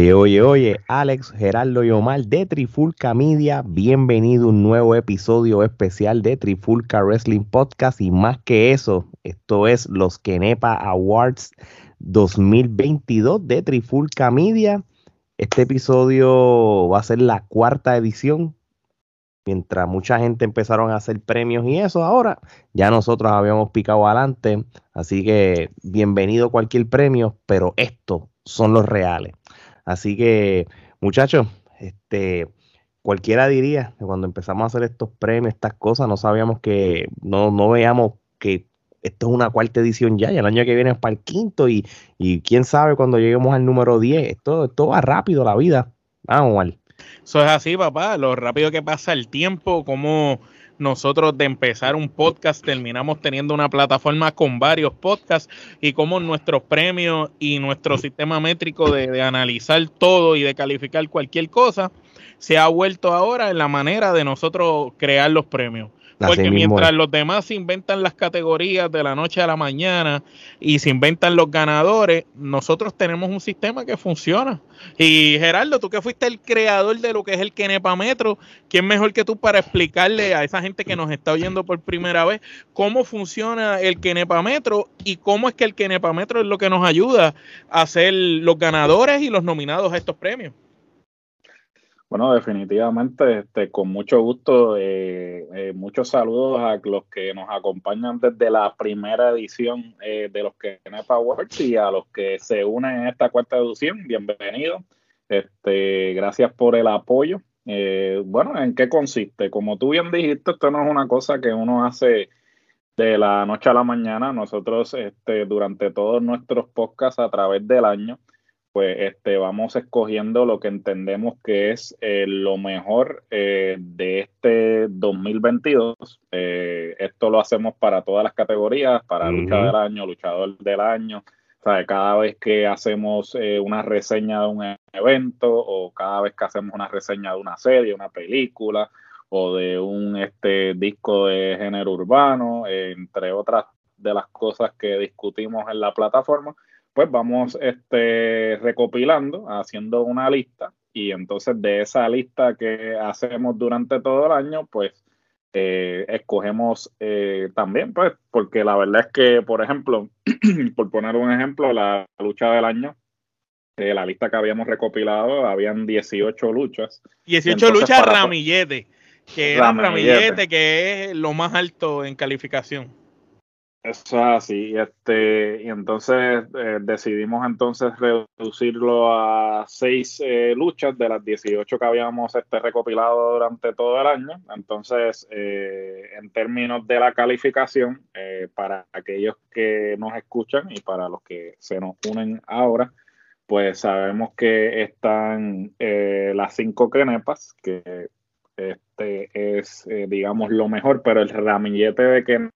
Oye, oye, oye, Alex, Gerardo y Omar de Trifulca Media, bienvenido a un nuevo episodio especial de Trifulca Wrestling Podcast y más que eso, esto es los Kenepa Awards 2022 de Trifulca Media. Este episodio va a ser la cuarta edición, mientras mucha gente empezaron a hacer premios y eso, ahora ya nosotros habíamos picado adelante, así que bienvenido cualquier premio, pero estos son los reales. Así que, muchachos, este, cualquiera diría que cuando empezamos a hacer estos premios, estas cosas, no sabíamos que, no, no veíamos que esto es una cuarta edición ya, y el año que viene es para el quinto, y, y quién sabe cuando lleguemos al número 10, esto, va rápido la vida. Vamos. Eso es así, papá, lo rápido que pasa el tiempo, como nosotros de empezar un podcast terminamos teniendo una plataforma con varios podcasts y como nuestros premios y nuestro sistema métrico de, analizar todo y de calificar cualquier cosa se ha vuelto ahora en la manera de nosotros crear los premios. Porque mientras los demás se inventan las categorías de la noche a la mañana y se inventan los ganadores, nosotros tenemos un sistema que funciona. Y Gerardo, tú que fuiste el creador de lo que es el Kenepa Metro, ¿quién mejor que tú para explicarle a esa gente que nos está oyendo por primera vez cómo funciona el Kenepa Metro y cómo es que el Kenepa Metro es lo que nos ayuda a ser los ganadores y los nominados a estos premios? Bueno, definitivamente, este, con mucho gusto, eh, eh, muchos saludos a los que nos acompañan desde la primera edición eh, de los que Awards y a los que se unen en esta cuarta edición, bienvenidos. Este, gracias por el apoyo. bueno, ¿en qué consiste? Como tú bien dijiste, esto no es una cosa que uno hace de la noche a la mañana. Nosotros, este, durante todos nuestros podcasts a través del año, pues este, vamos escogiendo lo que entendemos que es eh, lo mejor eh, de este 2022. Eh, esto lo hacemos para todas las categorías, para lucha del año, luchador del año. O sea, cada vez que hacemos una reseña de un evento o cada vez que hacemos una reseña de una serie, una película o de un este, disco de género urbano, entre otras de las cosas que discutimos en la plataforma, pues vamos este, recopilando, haciendo una lista y entonces de esa lista que hacemos durante todo el año, pues eh, escogemos eh, también, pues, porque la verdad es que, por ejemplo, por poner un ejemplo, la lucha del año, eh, la lista que habíamos recopilado, habían 18 luchas. 18 luchas ramillete, que ramillete, que es lo más alto en calificación. Es así, este, y entonces eh, decidimos entonces reducirlo a seis eh, luchas de las 18 que habíamos este, recopilado durante todo el año. Entonces, eh, en términos de la calificación, para aquellos que nos escuchan y para los que se nos unen ahora, pues sabemos que están las cinco crenepas, que este es, digamos, lo mejor, pero el ramillete de que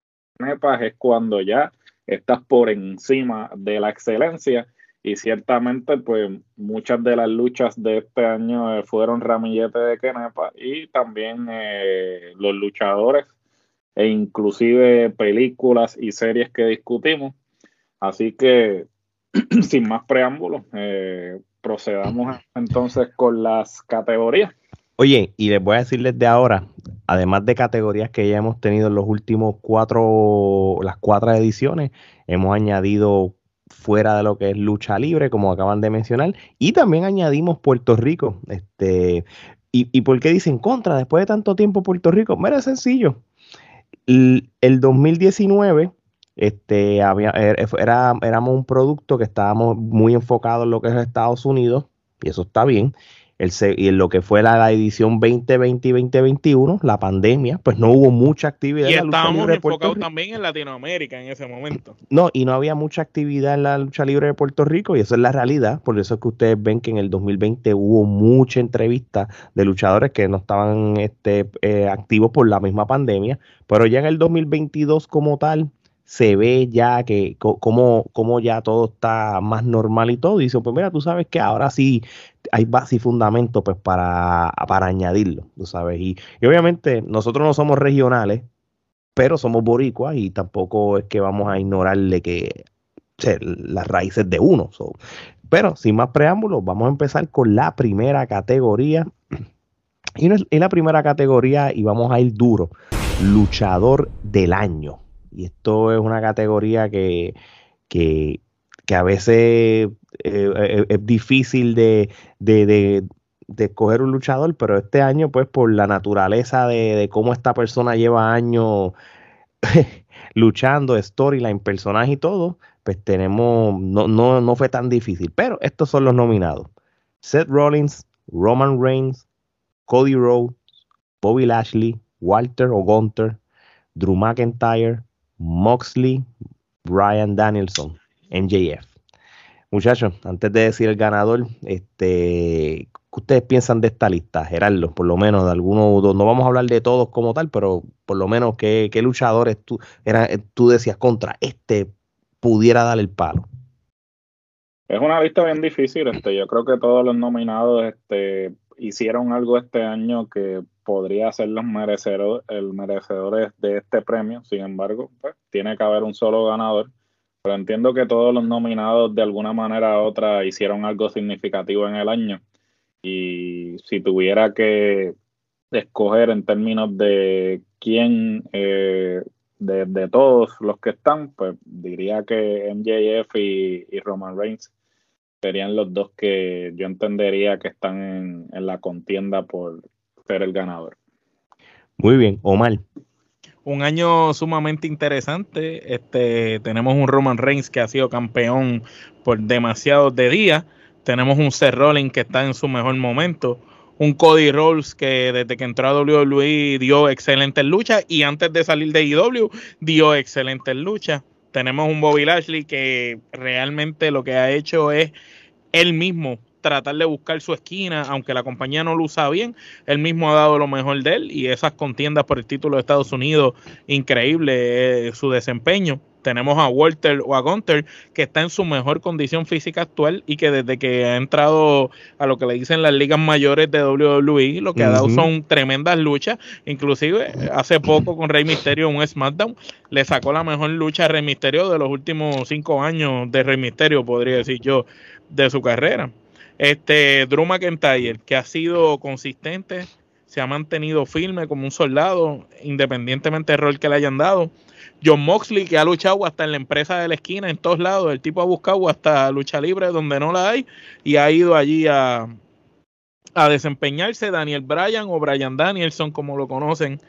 es cuando ya estás por encima de la excelencia. Y ciertamente pues muchas de las luchas de este año eh, fueron ramillete de Kenepa y también eh, los luchadores e inclusive películas y series que discutimos. Así que sin más preámbulos eh, procedamos entonces con las categorías Oye, y les voy a decirles de ahora, además de categorías que ya hemos tenido en los últimos cuatro, las cuatro ediciones, hemos añadido fuera de lo que es lucha libre, como acaban de mencionar, y también añadimos Puerto Rico. Este, y, y por qué dicen contra después de tanto tiempo Puerto Rico? Mira, es sencillo. El, 2019 este, había, er, era, éramos un producto que estábamos muy enfocados en lo que es Estados Unidos, y eso está bien el, y en lo que fue la, edición 2020 y 2021, la pandemia, pues no hubo mucha actividad. Y estábamos enfocados también en Latinoamérica en ese momento. No, y no había mucha actividad en la lucha libre de Puerto Rico, y eso es la realidad. Por eso es que ustedes ven que en el 2020 hubo mucha entrevista de luchadores que no estaban este, eh, activos por la misma pandemia, pero ya en el 2022 como tal, se ve ya que como, ya todo está más normal y todo. Y dice, pues mira, tú sabes que ahora sí hay base y fundamento pues para, para añadirlo, tú sabes. Y, obviamente nosotros no somos regionales, pero somos boricuas y tampoco es que vamos a ignorarle que las raíces de uno. Pero sin más preámbulos, vamos a empezar con la primera categoría. Y es la primera categoría y vamos a ir duro. Luchador del año. Y esto es una categoría que, que, a veces eh, eh, es difícil de, de, escoger un luchador, pero este año, pues por la naturaleza de, cómo esta persona lleva años luchando, storyline, personaje y todo, pues tenemos, no, no, no fue tan difícil. Pero estos son los nominados. Seth Rollins, Roman Reigns, Cody Rhodes, Bobby Lashley, Walter o Gunter, Drew McIntyre, Moxley, Brian Danielson, NJF. Muchachos, antes de decir el ganador, este, ¿qué ustedes piensan de esta lista, Gerardo? Por lo menos de algunos, no vamos a hablar de todos como tal, pero por lo menos qué, luchadores tú, tú decías contra este pudiera dar el palo. Es una lista bien difícil, este, yo creo que todos los nominados este, hicieron algo este año que podría ser los merecedores, el merecedores de este premio. Sin embargo, pues, tiene que haber un solo ganador. Pero entiendo que todos los nominados de alguna manera u otra hicieron algo significativo en el año. Y si tuviera que escoger en términos de quién eh, de, todos los que están, pues diría que MJF y, y Roman Reigns serían los dos que yo entendería que están en, la contienda por ser el ganador. Muy bien, Omar. Un año sumamente interesante. Este, tenemos un Roman Reigns que ha sido campeón por demasiados de días. Tenemos un Seth Rollins que está en su mejor momento. Un Cody Rhodes que desde que entró a WWE dio excelentes luchas y antes de salir de IW dio excelentes luchas. Tenemos un Bobby Lashley que realmente lo que ha hecho es él mismo tratar de buscar su esquina, aunque la compañía no lo usa bien, él mismo ha dado lo mejor de él y esas contiendas por el título de Estados Unidos, increíble eh, su desempeño. Tenemos a Walter o a Gunter, que está en su mejor condición física actual y que desde que ha entrado a lo que le dicen las ligas mayores de WWE, lo que ha dado son tremendas luchas. Inclusive hace poco con Rey Misterio un SmackDown le sacó la mejor lucha a Rey Misterio de los últimos cinco años de Rey Misterio, podría decir yo, de su carrera. Este Drew McIntyre, que ha sido consistente, se ha mantenido firme como un soldado, independientemente del rol que le hayan dado. John Moxley, que ha luchado hasta en la empresa de la esquina, en todos lados. El tipo ha buscado hasta lucha libre donde no la hay y ha ido allí a, a desempeñarse. Daniel Bryan o Bryan Danielson, como lo conocen,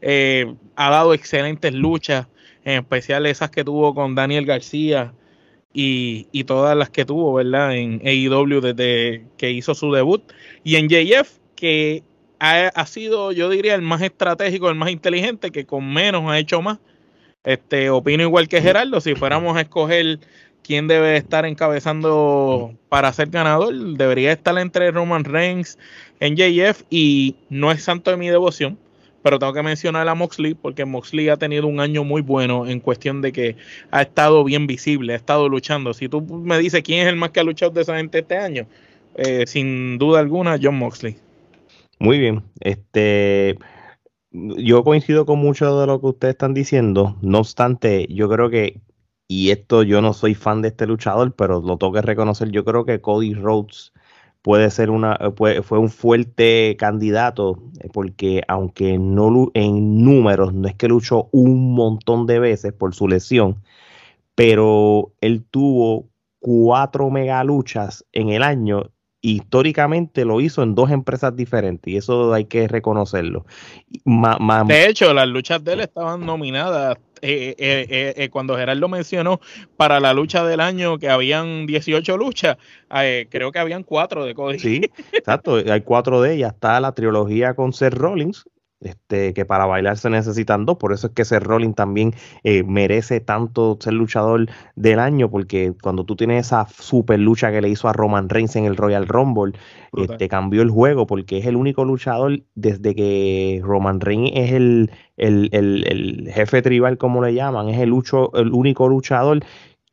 eh, ha dado excelentes luchas, en especial esas que tuvo con Daniel García y, y todas las que tuvo, ¿verdad? En AEW desde que hizo su debut. Y en JF, que ha, ha, sido, yo diría, el más estratégico, el más inteligente, que con menos ha hecho más. Este, opino igual que Gerardo, si fuéramos a escoger quién debe estar encabezando para ser ganador, debería estar entre Roman Reigns, NJF y no es santo de mi devoción, pero tengo que mencionar a Moxley porque Moxley ha tenido un año muy bueno en cuestión de que ha estado bien visible, ha estado luchando. Si tú me dices quién es el más que ha luchado de esa gente este año, eh, sin duda alguna, John Moxley. Muy bien, este yo coincido con mucho de lo que ustedes están diciendo. No obstante, yo creo que, y esto yo no soy fan de este luchador, pero lo tengo que reconocer, yo creo que Cody Rhodes puede ser una, fue un fuerte candidato, eh, porque aunque no en números no es que luchó un montón de veces por su lesión, pero él tuvo cuatro mega luchas en el año históricamente lo hizo en dos empresas diferentes y eso hay que reconocerlo. de hecho, las luchas de él estaban nominadas eh, eh, eh, cuando Gerardo mencionó para la lucha del año que habían 18 luchas, creo que habían cuatro de Cody. Sí, exacto, hay cuatro de ellas. Está la trilogía con Seth Rollins, este, que para bailar se necesitan dos, por eso es que ese Rolling también eh, merece tanto ser luchador del año, porque cuando tú tienes esa super lucha que le hizo a Roman Reigns en el Royal Rumble, este, cambió el juego, porque es el único luchador desde que Roman Reigns es el, el, jefe tribal, como le llaman, es el, lucho, el único luchador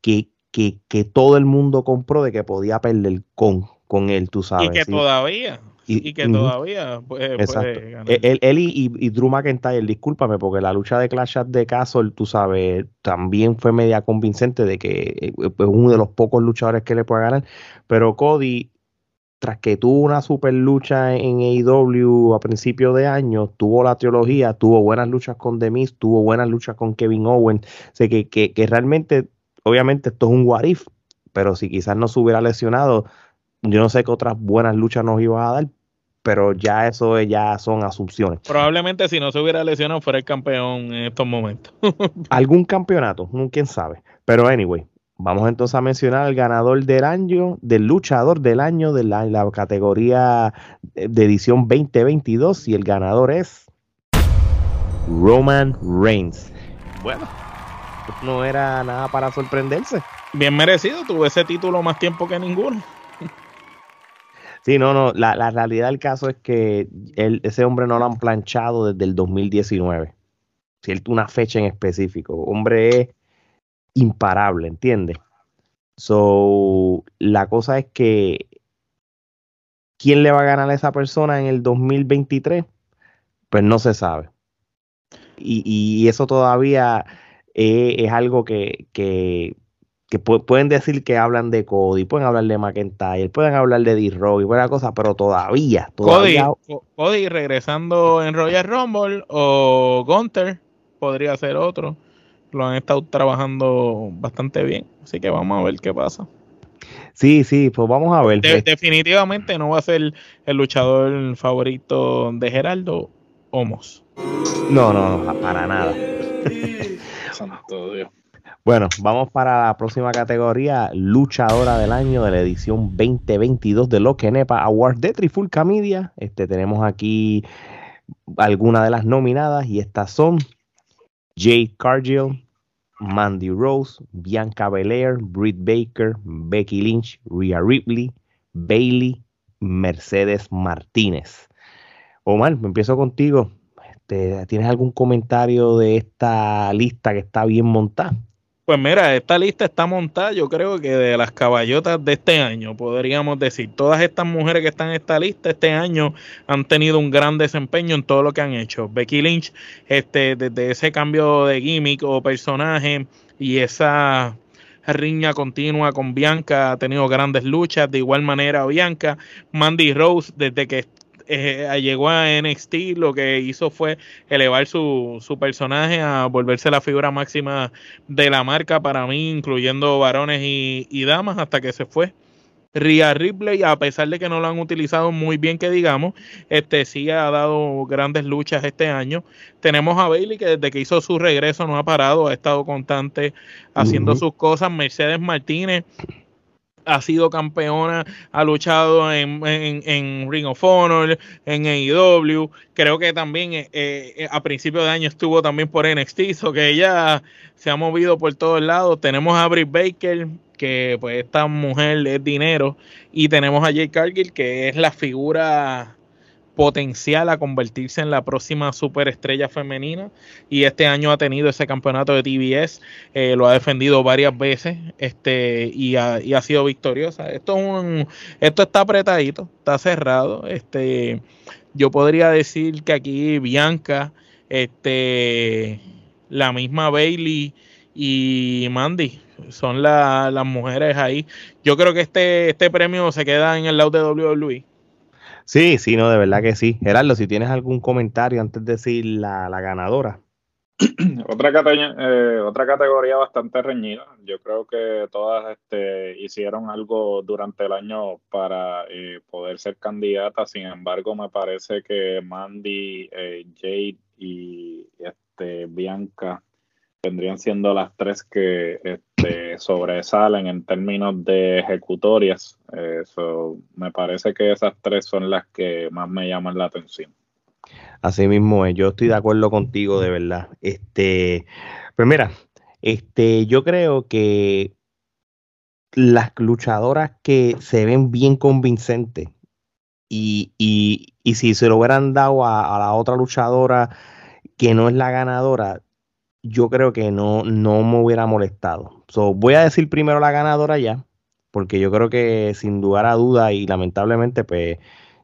que, que, que, todo el mundo compró de que podía perder con, con él, tú sabes. Y que todavía. Y, que todavía puede, ganar. Él, él y, Drew McIntyre, discúlpame, porque la lucha de Clash de Castle, tú sabes, también fue media convincente de que eh, es uno de los pocos luchadores que le puede ganar. Pero Cody, tras que tuvo una super lucha en AEW a principios de año, tuvo la teología, tuvo buenas luchas con The Miz, tuvo buenas luchas con Kevin Owens. O que, que, que realmente, obviamente, esto es un what if, pero si quizás no se hubiera lesionado yo no sé qué otras buenas luchas nos iba a dar, pero ya eso ya son asunciones. Probablemente si no se hubiera lesionado fuera el campeón en estos momentos. Algún campeonato, quién sabe. Pero anyway, vamos entonces a mencionar al ganador del año, del luchador del año de la, la categoría de edición 2022 y el ganador es Roman Reigns. Bueno, no era nada para sorprenderse. Bien merecido, tuvo ese título más tiempo que ninguno. Sí, no, no, la, la realidad del caso es que él, ese hombre no lo han planchado desde el 2019. Cierto, una fecha en específico. Hombre es imparable, ¿entiendes? So, la cosa es que ¿quién le va a ganar a esa persona en el 2023? Pues no se sabe. Y, y eso todavía es, algo que, que que pueden decir que hablan de Cody, pueden hablar de McIntyre, pueden hablar de D-Rock y buena cosa, pero todavía, todavía. Cody, regresando en Royal Rumble o Gunter podría ser otro. Lo han estado trabajando bastante bien, así que vamos a ver qué pasa. Sí, sí, pues vamos a ver. definitivamente no va a ser el luchador favorito de Geraldo Homos. No, no, no, para nada. Bueno, vamos para la próxima categoría, luchadora del año de la edición 2022 de Lo que Nepa Awards de Trifulca Media. Este, tenemos aquí algunas de las nominadas y estas son Jay Cargill, Mandy Rose, Bianca Belair, Britt Baker, Becky Lynch, Rhea Ripley, Bailey, Mercedes Martínez. Omar, me empiezo contigo. Este, ¿Tienes algún comentario de esta lista que está bien montada? Pues mira, esta lista está montada, yo creo que de las caballotas de este año, podríamos decir. Todas estas mujeres que están en esta lista este año han tenido un gran desempeño en todo lo que han hecho. Becky Lynch, este, desde ese cambio de gimmick o personaje y esa riña continua con Bianca, ha tenido grandes luchas. De igual manera, Bianca, Mandy Rose, desde que eh, llegó a NXT, lo que hizo fue elevar su, su, personaje a volverse la figura máxima de la marca para mí, incluyendo varones y, damas, hasta que se fue. Rhea Ripley, a pesar de que no lo han utilizado muy bien, que digamos, este sí ha dado grandes luchas este año. Tenemos a Bailey, que desde que hizo su regreso no ha parado, ha estado constante haciendo sus cosas. Mercedes Martínez, ha sido campeona, ha luchado en, en, Ring of Honor, en AEW, creo que también eh, eh, a principios de año estuvo también por NXT, so que ella se ha movido por todos lados. Tenemos a Britt Baker, que pues esta mujer es dinero, y tenemos a Jay Cargill, que es la figura potencial a convertirse en la próxima superestrella femenina y este año ha tenido ese campeonato de TBS, eh, lo ha defendido varias veces este y ha, sido victoriosa. Esto, es un, esto está apretadito, está cerrado. Este, yo podría decir que aquí Bianca, este, la misma Bailey y Mandy son las mujeres ahí. Yo creo que este, este premio se queda en el lado de WWE. Sí, sí, no, de verdad que sí. Gerardo, si tienes algún comentario antes de decir la, ganadora. otra, eh, otra categoría bastante reñida. Yo creo que todas este, hicieron algo durante el año para eh, poder ser candidatas. Sin embargo, me parece que Mandy, eh, Jade y este, Bianca vendrían siendo las tres que este, sobresalen en términos de ejecutorias. Eso, me parece que esas tres son las que más me llaman la atención. Así mismo yo estoy de acuerdo contigo, de verdad. Este, pero mira, este, yo creo que las luchadoras que se ven bien convincentes y, y, y si se lo hubieran dado a, a, la otra luchadora que no es la ganadora, yo creo que no, no me hubiera molestado. So, voy a decir primero la ganadora ya, porque yo creo que sin lugar a duda y lamentablemente pues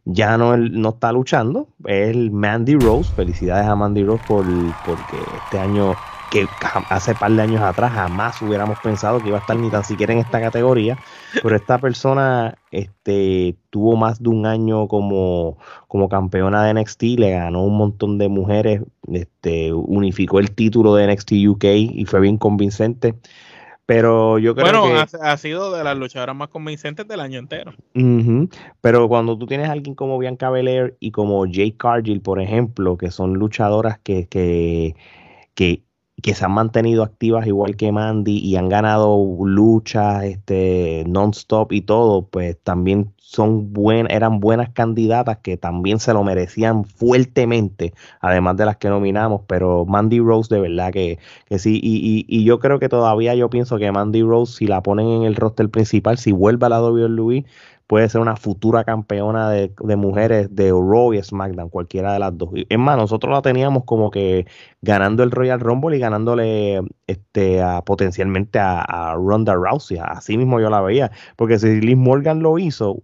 ya no, no está luchando, es Mandy Rose. Felicidades a Mandy Rose por, porque este año que hace par de años atrás jamás hubiéramos pensado que iba a estar ni tan siquiera en esta categoría, pero esta persona este, tuvo más de un año como, como campeona de NXT, le ganó un montón de mujeres, este, unificó el título de NXT UK y fue bien convincente. Pero yo creo bueno, que. Bueno, ha, ha, sido de las luchadoras más convincentes del año entero. Uh -huh. Pero cuando tú tienes a alguien como Bianca Belair y como Jay Cargill, por ejemplo, que son luchadoras que, que, que, que se han mantenido activas igual que Mandy y han ganado luchas este, non-stop y todo, pues también son buen, eran buenas candidatas que también se lo merecían fuertemente, además de las que nominamos, pero Mandy Rose de verdad que, que sí, y, y, y, yo creo que todavía yo pienso que Mandy Rose, si la ponen en el roster principal, si vuelve a la WWE, puede ser una futura campeona de, de mujeres de Raw y SmackDown, cualquiera de las dos. Es más, nosotros la teníamos como que ganando el Royal Rumble y ganándole este a, potencialmente a, a Ronda Rousey, así mismo yo la veía, porque si Liz Morgan lo hizo,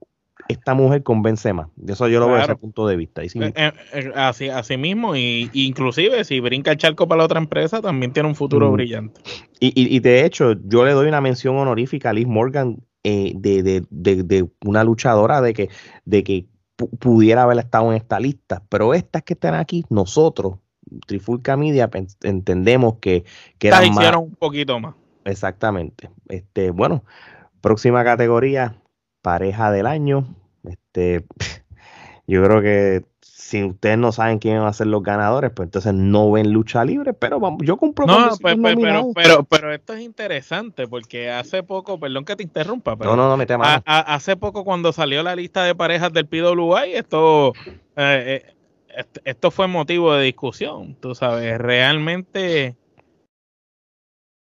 esta mujer convence más. Eso yo lo claro. veo desde ese punto de vista. Sí, eh, eh, así, así mismo, y, y, inclusive si brinca el charco para la otra empresa, también tiene un futuro mm. brillante. Y, y, y, de hecho, yo le doy una mención honorífica a Liz Morgan eh, de, de, de, de, una luchadora de que, de que pudiera haber estado en esta lista. Pero estas que están aquí, nosotros, Trifulca Media, entendemos que, que eran hicieron más, un poquito más. Exactamente. Este, bueno, próxima categoría, pareja del año. Este, yo creo que si ustedes no saben quién van a ser los ganadores, pues entonces no ven lucha libre, pero vamos, yo compro No, pues, pues, pero, pero, pero, esto es interesante porque hace poco, perdón que te interrumpa, pero no, no, no, me a, a, hace poco cuando salió la lista de parejas del PWI, esto, eh, eh, esto fue motivo de discusión, tú sabes, realmente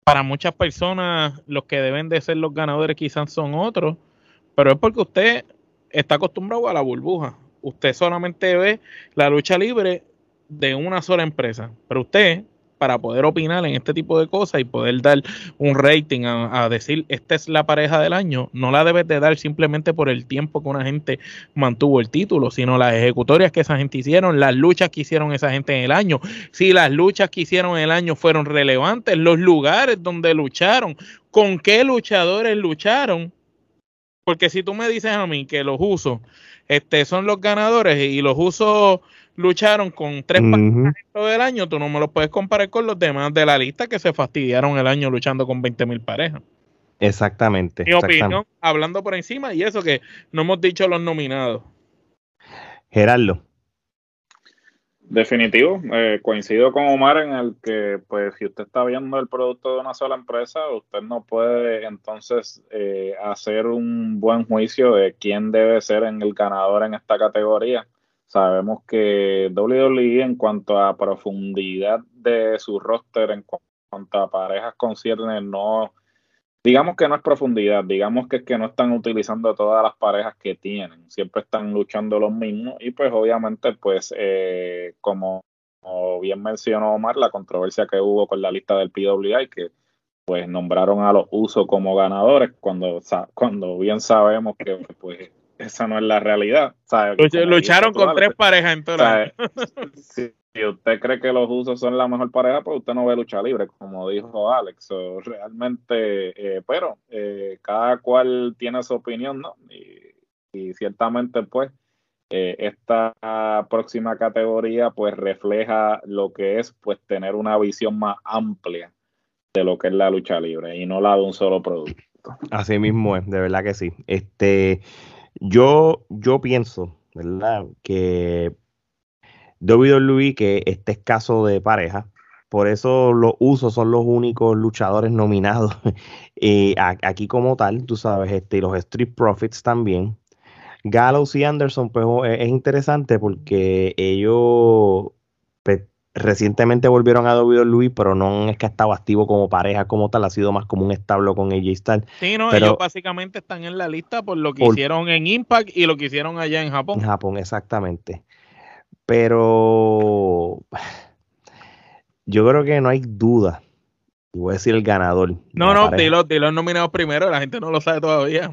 para muchas personas los que deben de ser los ganadores quizás son otros, pero es porque usted está acostumbrado a la burbuja. Usted solamente ve la lucha libre de una sola empresa. Pero usted, para poder opinar en este tipo de cosas y poder dar un rating a, decir esta es la pareja del año, no la debes de dar simplemente por el tiempo que una gente mantuvo el título, sino las ejecutorias que esa gente hicieron, las luchas que hicieron esa gente en el año. Si las luchas que hicieron en el año fueron relevantes, los lugares donde lucharon, con qué luchadores lucharon. Porque si tú me dices a mí que los usos este, son los ganadores y los usos lucharon con tres uh -huh. del año, tú no me lo puedes comparar con los demás de la lista que se fastidiaron el año luchando con 20 mil parejas. Exactamente. Mi exactamente. opinión, hablando por encima, y eso que no hemos dicho los nominados. Gerardo. Definitivo, eh, coincido con Omar en el que, pues, si usted está viendo el producto de una sola empresa, usted no puede entonces eh, hacer un buen juicio de quién debe ser en el ganador en esta categoría. Sabemos que WWE en cuanto a profundidad de su roster, en cuanto a parejas concierne, no, digamos que no es profundidad, digamos que es que no están utilizando todas las parejas que tienen, siempre están luchando los mismos y pues obviamente pues eh, como, como, bien mencionó Omar, la controversia que hubo con la lista del PWI que pues nombraron a los usos como ganadores cuando, cuando bien sabemos que pues esa no es la realidad. Lucharon con tres parejas en toda si, si usted cree que los usos son la mejor pareja, pues usted no ve lucha libre, como dijo Alex. So, realmente, eh, pero eh, cada cual tiene su opinión, ¿no? Y, y ciertamente, pues, eh, esta próxima categoría, pues, refleja lo que es, pues, tener una visión más amplia de lo que es la lucha libre y no la de un solo producto. Así mismo es, de verdad que sí. Este, yo, yo pienso, ¿verdad? Que WWE, que este escaso de pareja, por eso los usos son los únicos luchadores nominados eh, aquí como tal, tú sabes, este, los Street Profits también. Gallows y Anderson, pues es interesante porque ellos pues, recientemente volvieron a WWE, pero no es que ha estado activo como pareja como tal, ha sido más como un establo con AJ Styles. Sí, no, ellos básicamente están en la lista por lo que hicieron en Impact y lo que hicieron allá en Japón. En Japón, exactamente. Pero yo creo que no hay duda. Y voy a decir el ganador. No, no, dilo, dilo nominados primero, la gente no lo sabe todavía.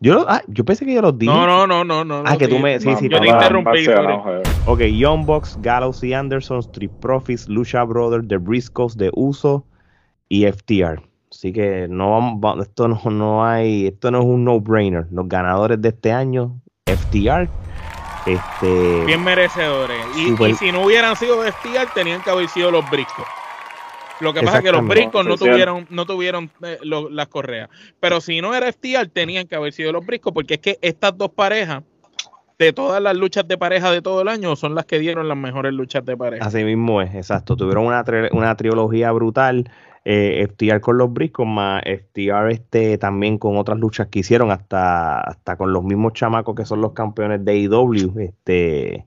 Yo, ah, yo pensé que yo los dije. No, no, no, no. no ah, que tú me. Sí, sí, yo te interrumpí. Ok, Young Bucks, Gallows y Anderson, Street Profits, Lucha Brothers, The Briscoes, The Uso y FTR. Así que no vamos, esto no, no hay, esto no es un no-brainer. Los ganadores de este año, FTR. Este, Bien merecedores. Y, y, si no hubieran sido FTR, tenían que haber sido los Briscoes. Lo que pasa es que los briscos no tuvieron, no tuvieron eh, las correas. Pero si no era FTR, tenían que haber sido los briscos, porque es que estas dos parejas, de todas las luchas de pareja de todo el año, son las que dieron las mejores luchas de pareja. Así mismo es, exacto. Tuvieron una, una trilogía brutal. Eh, FTR con los briscos, más FTR este, también con otras luchas que hicieron, hasta, hasta con los mismos chamacos que son los campeones de AEW. Este,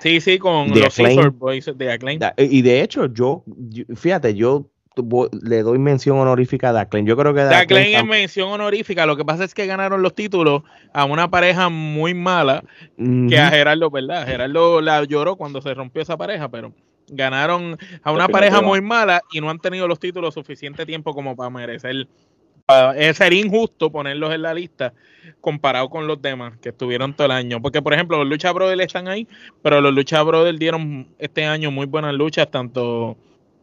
Sí, sí, con los Scissor Boys de Acclaim. Y de hecho, yo, fíjate, yo le doy mención honorífica a Acclaim. Yo creo que Acclaim es mención honorífica. Lo que pasa es que ganaron los títulos a una pareja muy mala que a Gerardo, ¿verdad? Gerardo la lloró cuando se rompió esa pareja, pero ganaron a una pareja muy mala y no han tenido los títulos suficiente tiempo como para merecer es ser injusto ponerlos en la lista comparado con los demás que estuvieron todo el año. Porque, por ejemplo, los Lucha Brothers están ahí, pero los Lucha Brothers dieron este año muy buenas luchas, tanto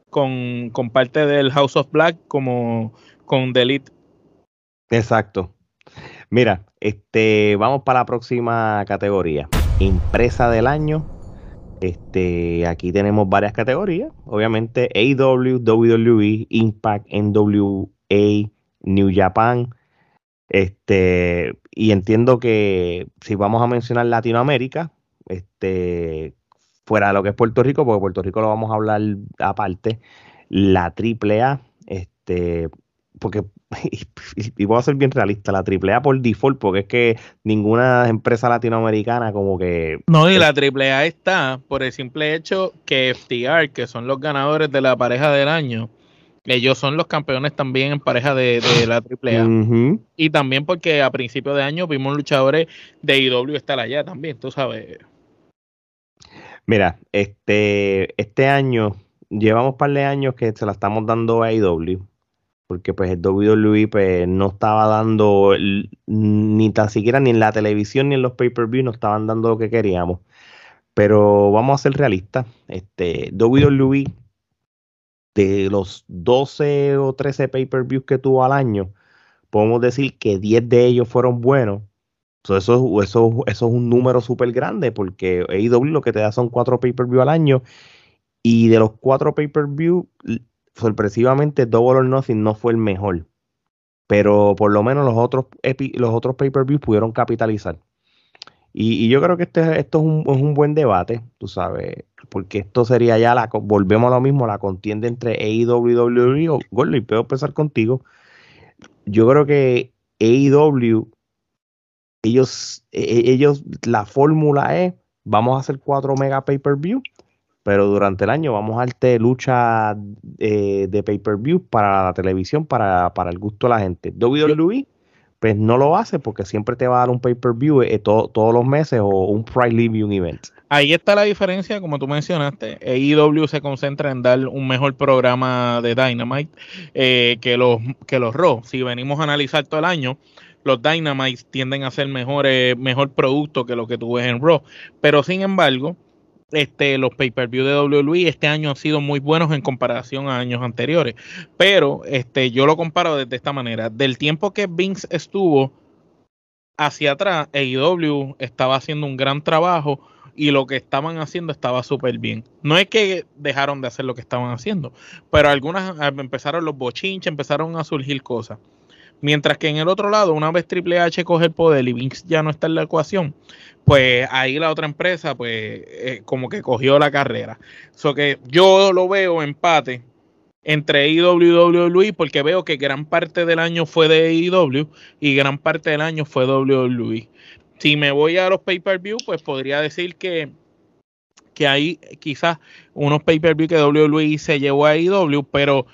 con, con parte del House of Black como con The Elite. Exacto. Mira, este, vamos para la próxima categoría. Empresa del año. Este, aquí tenemos varias categorías. Obviamente, AW, WWE, Impact, NWA, New Japan. Este, y entiendo que si vamos a mencionar Latinoamérica, este, fuera de lo que es Puerto Rico, porque Puerto Rico lo vamos a hablar aparte, la AAA, este, porque, y, voy a ser bien realista, la AAA por default, porque es que ninguna empresa latinoamericana como que... No, y la AAA está por el simple hecho que FTR, que son los ganadores de la pareja del año, ellos son los campeones también en pareja de, la AAA. Y también porque a principios de año vimos luchadores de IW estar allá también, tú sabes. Mira, este, este año, llevamos un par de años que se la estamos dando a IW. Porque pues el WWE pues, no estaba dando ni tan siquiera ni en la televisión ni en los pay-per-view no estaban dando lo que queríamos. Pero vamos a ser realistas. Este, WWE de los 12 o 13 pay-per-views que tuvo al año, podemos decir que 10 de ellos fueron buenos. eso, eso, eso es un número súper grande porque AEW lo que te da son 4 pay-per-view al año y de los 4 pay-per-view, sorpresivamente Double or Nothing no fue el mejor. Pero por lo menos los otros, los otros pay-per-view pudieron capitalizar. Y, yo creo que este, esto es un, es un, buen debate, tú sabes, porque esto sería ya la, volvemos a lo mismo, la contienda entre AEW y WWE. Gordo, y puedo empezar contigo. Yo creo que AEW, ellos, e, e, ellos, la fórmula es, vamos a hacer cuatro mega pay-per-view, pero durante el año vamos a hacer lucha eh, de pay-per-view para la televisión, para, para el gusto de la gente. WWE pues no lo hace porque siempre te va a dar un pay-per-view eh, todos los meses o un price un event. Ahí está la diferencia, como tú mencionaste. AEW se concentra en dar un mejor programa de Dynamite eh, que, los, que los Raw. Si venimos a analizar todo el año, los Dynamites tienden a ser mejores, mejor producto que lo que tú ves en Raw. Pero sin embargo, este, los pay-per-view de WWE este año han sido muy buenos en comparación a años anteriores. Pero este, yo lo comparo de esta manera. Del tiempo que Vince estuvo hacia atrás, AEW estaba haciendo un gran trabajo y lo que estaban haciendo estaba súper bien. No es que dejaron de hacer lo que estaban haciendo, pero algunas empezaron los bochinches, empezaron a surgir cosas. Mientras que en el otro lado, una vez Triple H coge el poder y Vince ya no está en la ecuación, pues ahí la otra empresa, pues eh, como que cogió la carrera. So que yo lo veo empate entre IW y WWE porque veo que gran parte del año fue de IW y gran parte del año fue WWE. Si me voy a los pay-per-view, pues podría decir que, que hay quizás unos pay-per-view que WWE se llevó a IW, pero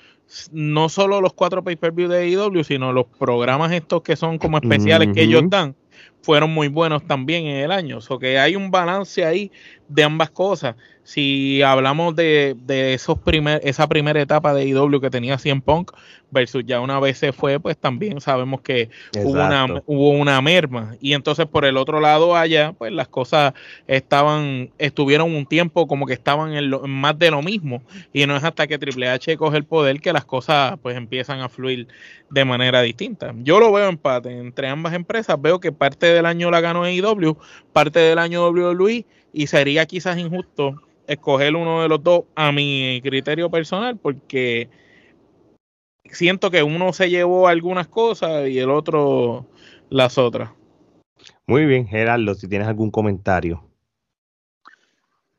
no solo los cuatro pay-per-view de IW, sino los programas estos que son como especiales que ellos dan fueron muy buenos también en el año. O so que hay un balance ahí de ambas cosas si hablamos de, de esos primer, esa primera etapa de IW que tenía 100 Punk versus ya una vez se fue, pues también sabemos que hubo una, hubo una merma. Y entonces por el otro lado allá, pues las cosas estaban, estuvieron un tiempo como que estaban en, más de lo mismo. Y no es hasta que Triple H coge el poder que las cosas pues empiezan a fluir de manera distinta. Yo lo veo empate entre ambas empresas. Veo que parte del año la ganó IW, parte del año WWE y sería quizás injusto escoger uno de los dos a mi criterio personal porque siento que uno se llevó algunas cosas y el otro las otras. Muy bien, Gerardo, si tienes algún comentario.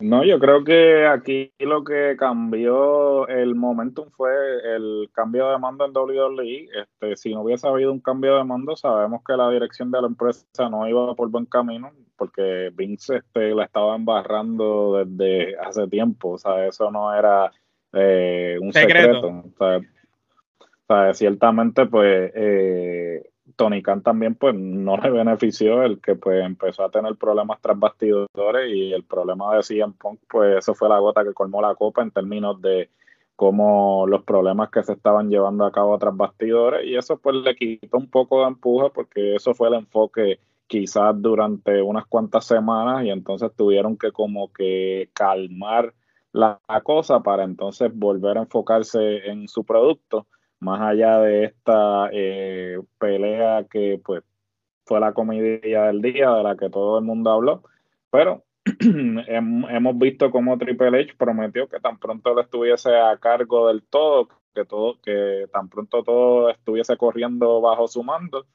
No, yo creo que aquí lo que cambió el momentum fue el cambio de mando en WWE. Este, si no hubiese habido un cambio de mando, sabemos que la dirección de la empresa no iba por buen camino, porque Vince este, la estaba embarrando desde hace tiempo. O sea, eso no era eh, un secreto. O sea, ciertamente, pues, eh, Tony Khan también pues no le benefició el que pues empezó a tener problemas tras bastidores y el problema de CM Punk pues eso fue la gota que colmó la copa en términos de cómo los problemas que se estaban llevando a cabo tras bastidores y eso pues le quitó un poco de empuje porque eso fue el enfoque quizás durante unas cuantas semanas y entonces tuvieron que como que calmar la cosa para entonces volver a enfocarse en su producto más allá de esta eh, pelea que pues fue la comedia del día de la que todo el mundo habló, pero hemos visto cómo Triple H prometió que tan pronto él estuviese a cargo del todo, que todo, que tan pronto todo estuviese corriendo bajo su mando,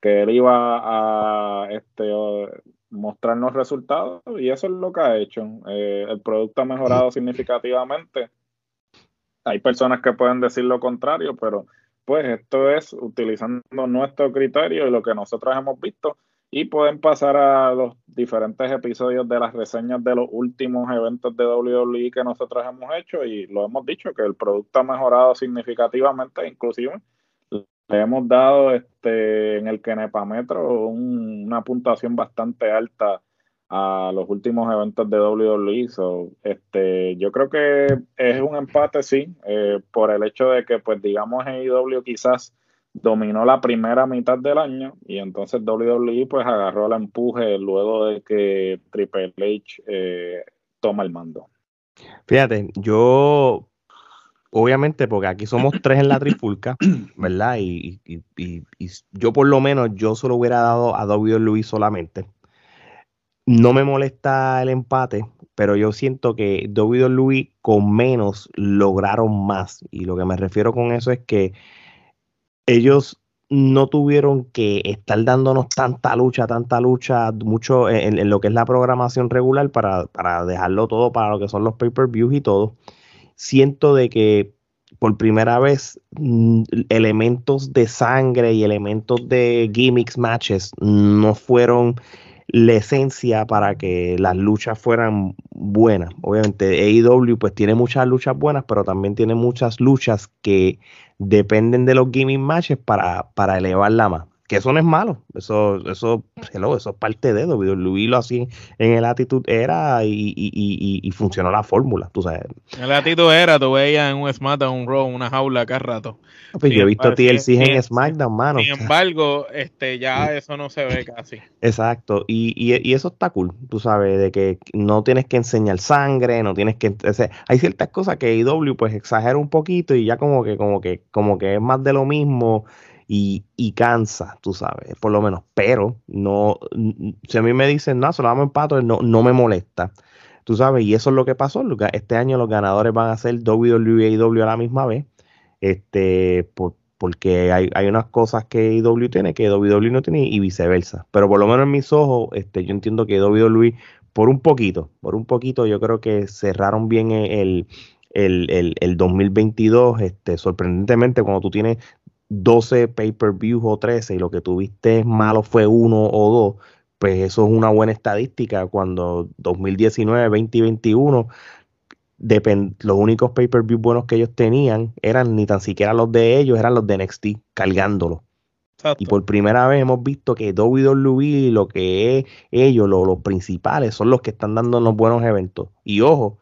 que él iba a este, mostrarnos resultados y eso es lo que ha hecho. Eh, el producto ha mejorado significativamente hay personas que pueden decir lo contrario, pero pues esto es utilizando nuestro criterio y lo que nosotros hemos visto y pueden pasar a los diferentes episodios de las reseñas de los últimos eventos de WWE que nosotros hemos hecho y lo hemos dicho que el producto ha mejorado significativamente, inclusive le hemos dado este en el Kenepa Metro una puntuación bastante alta a los últimos eventos de WWE. So, este, yo creo que es un empate, sí, eh, por el hecho de que, pues, digamos, AEW quizás dominó la primera mitad del año y entonces WWE pues agarró el empuje luego de que Triple H eh, toma el mando. Fíjate, yo obviamente porque aquí somos tres en la trifulca, ¿verdad? Y, y, y, y, yo por lo menos yo solo hubiera dado a WWE solamente no me molesta el empate, pero yo siento que WWE con menos lograron más. Y lo que me refiero con eso es que ellos no tuvieron que estar dándonos tanta lucha, tanta lucha, mucho en, lo que es la programación regular para, para, dejarlo todo para lo que son los pay-per-views y todo. Siento de que por primera vez mm, elementos de sangre y elementos de gimmicks matches no fueron la esencia para que las luchas fueran buenas. Obviamente AEW pues tiene muchas luchas buenas, pero también tiene muchas luchas que dependen de los gaming matches para, para elevarla más que eso no es malo, eso, eso, hello, eso es parte de WWE lo así en el Attitude era y, y, y, y funcionó la fórmula, tú sabes. En el Attitude era, tú veías en un SmackDown, un Raw, una jaula cada rato. Pues yo he visto TLC en SmackDown, mano. Sin embargo, este, ya eso no se ve casi. Exacto, y, y, eso está cool, tú sabes, de que no tienes que enseñar sangre, no tienes que, hay ciertas cosas que AEW pues exagera un poquito y ya como que, como que, como que es más de lo mismo y, y, cansa, tú sabes, por lo menos. Pero no, si a mí me dicen, no, solo damos empato, no, no me molesta. Tú sabes, y eso es lo que pasó. Este año los ganadores van a ser WWE y W a la misma vez. Este, por, porque hay, hay unas cosas que IW tiene que WWE no tiene y viceversa. Pero por lo menos en mis ojos, este, yo entiendo que WWE, por un poquito, por un poquito, yo creo que cerraron bien el, el, el, 2022. Este, sorprendentemente, cuando tú tienes 12 pay-per-views o 13 y lo que tuviste malo fue uno o dos, pues eso es una buena estadística. Cuando 2019, 2021 los únicos pay-per-view buenos que ellos tenían eran ni tan siquiera los de ellos, eran los de NXT cargándolo. Y por primera vez hemos visto que WWE, lo que es ellos, los principales, son los que están dando los buenos eventos. Y ojo,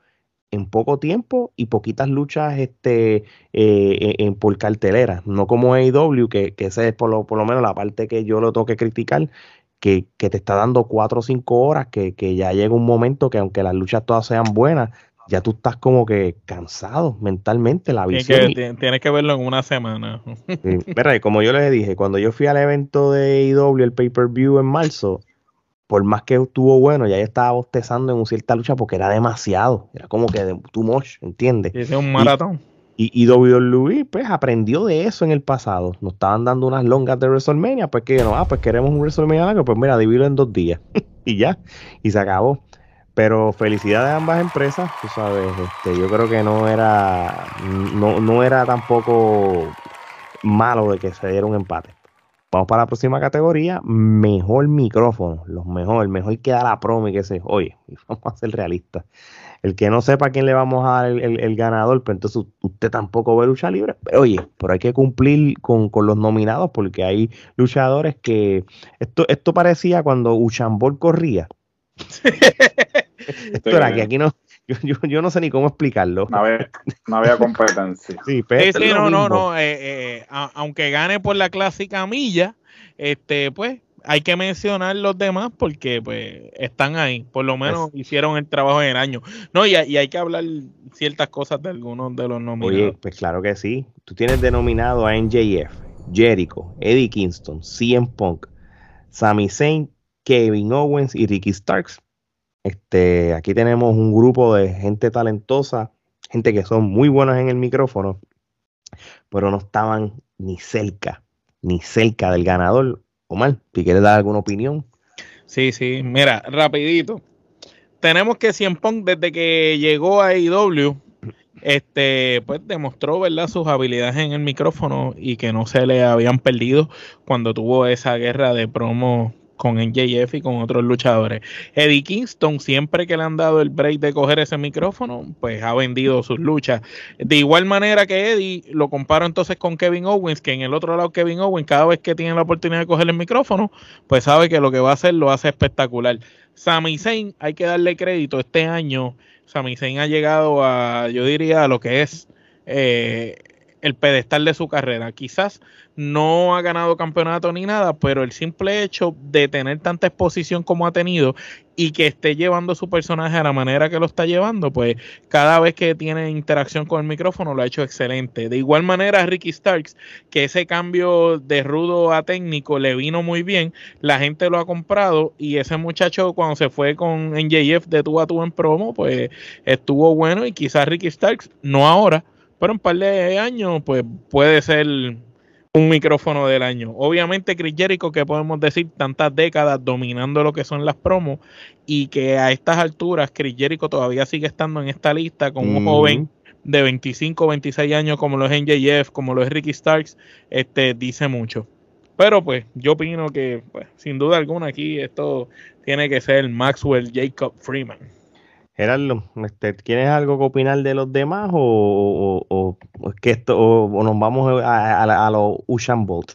en poco tiempo y poquitas luchas este, eh, en, por cartelera. No como AEW, que, que esa es por lo, por lo menos la parte que yo lo tengo que criticar, que, que, te está dando cuatro o cinco horas, que, que, ya llega un momento que aunque las luchas todas sean buenas, ya tú estás como que cansado mentalmente la visión. tienes que verlo en una semana. Sí, como yo les dije, cuando yo fui al evento de IW, el pay-per-view en marzo, por más que estuvo bueno, ya estaba bostezando en una cierta lucha porque era demasiado, era como que de, too much, ¿entiendes? es un maratón. Y, y, WWE, pues, aprendió de eso en el pasado. Nos estaban dando unas longas de WrestleMania, pues que no, ah, pues queremos un WrestleMania largo, pues mira, divídelo en dos días. y ya, y se acabó. Pero felicidades a ambas empresas, tú sabes, este, yo creo que no era, no, no era tampoco malo de que se diera un empate. Vamos para la próxima categoría, mejor micrófono, los mejor, mejor que da la promo y que se, oye, vamos a ser realistas. El que no sepa a quién le vamos a dar el, ganador, pues entonces usted tampoco ve lucha libre. Oye, pero hay que cumplir con, los nominados porque hay luchadores que, esto, esto parecía cuando Uchambol corría. Esto era que aquí no, yo, yo, no sé ni cómo explicarlo. No había, no había competencia. sí, pero sí, no, no, no, eh, eh, aunque gane por la clásica milla, este, pues hay que mencionar los demás porque pues están ahí, por lo menos hicieron el trabajo en el año. No, y, y, hay que hablar ciertas cosas de algunos de los nominados. Oye, pues claro que sí. Tú tienes denominado a NJF, Jericho, Eddie Kingston, CM Punk, Sami Zayn, Kevin Owens y Ricky Starks. Este, aquí tenemos un grupo de gente talentosa, gente que son muy buenas en el micrófono, pero no estaban ni cerca, ni cerca del ganador. Omar, si quieres dar alguna opinión. Sí, sí, mira, rapidito. Tenemos que Cien Pong desde que llegó a AEW, este, pues demostró, ¿verdad?, sus habilidades en el micrófono y que no se le habían perdido cuando tuvo esa guerra de promo con NJF y con otros luchadores. Eddie Kingston, siempre que le han dado el break de coger ese micrófono, pues ha vendido sus luchas. De igual manera que Eddie, lo comparo entonces con Kevin Owens, que en el otro lado Kevin Owens, cada vez que tiene la oportunidad de coger el micrófono, pues sabe que lo que va a hacer lo hace espectacular. Sami Zayn, hay que darle crédito, este año Sami Zayn ha llegado a, yo diría, a lo que es... Eh, el pedestal de su carrera. Quizás no ha ganado campeonato ni nada, pero el simple hecho de tener tanta exposición como ha tenido y que esté llevando su personaje a la manera que lo está llevando, pues cada vez que tiene interacción con el micrófono lo ha hecho excelente. De igual manera, Ricky Starks, que ese cambio de rudo a técnico le vino muy bien, la gente lo ha comprado y ese muchacho cuando se fue con NJF de tú a tú en promo, pues estuvo bueno y quizás Ricky Starks, no ahora, pero un par de años, pues puede ser un micrófono del año. Obviamente, Chris Jericho, que podemos decir tantas décadas dominando lo que son las promos, y que a estas alturas Chris Jericho todavía sigue estando en esta lista con un joven de 25, 26 años como lo es NJF, como lo es Ricky Starks, este, dice mucho. Pero pues yo opino que, pues, sin duda alguna, aquí esto tiene que ser Maxwell Jacob Freeman. Gerardo, este, ¿tienes algo que opinar de los demás o, es que esto, o, nos vamos a, a, los Ushan Bolt?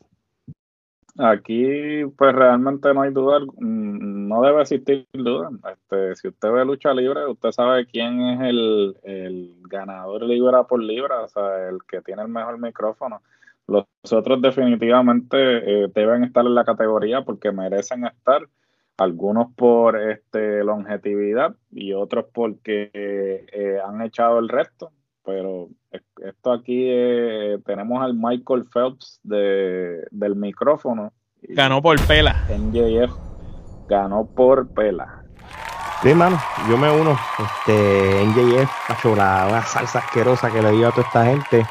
Aquí, pues realmente no hay duda, mm, no debe existir duda. Este, si usted ve lucha libre, usted sabe quién es el, ganador libra por libra, o sea, el que tiene el mejor micrófono. Los otros definitivamente eh, deben estar en la categoría porque merecen estar algunos por este longevidad y otros porque eh, han echado el resto. Pero esto aquí eh, tenemos al Michael Phelps de, del micrófono. Ganó por pela. NJF ganó por pela. Sí, mano, yo me uno. Este, NJF, hecho la, una salsa asquerosa que le dio a toda esta gente.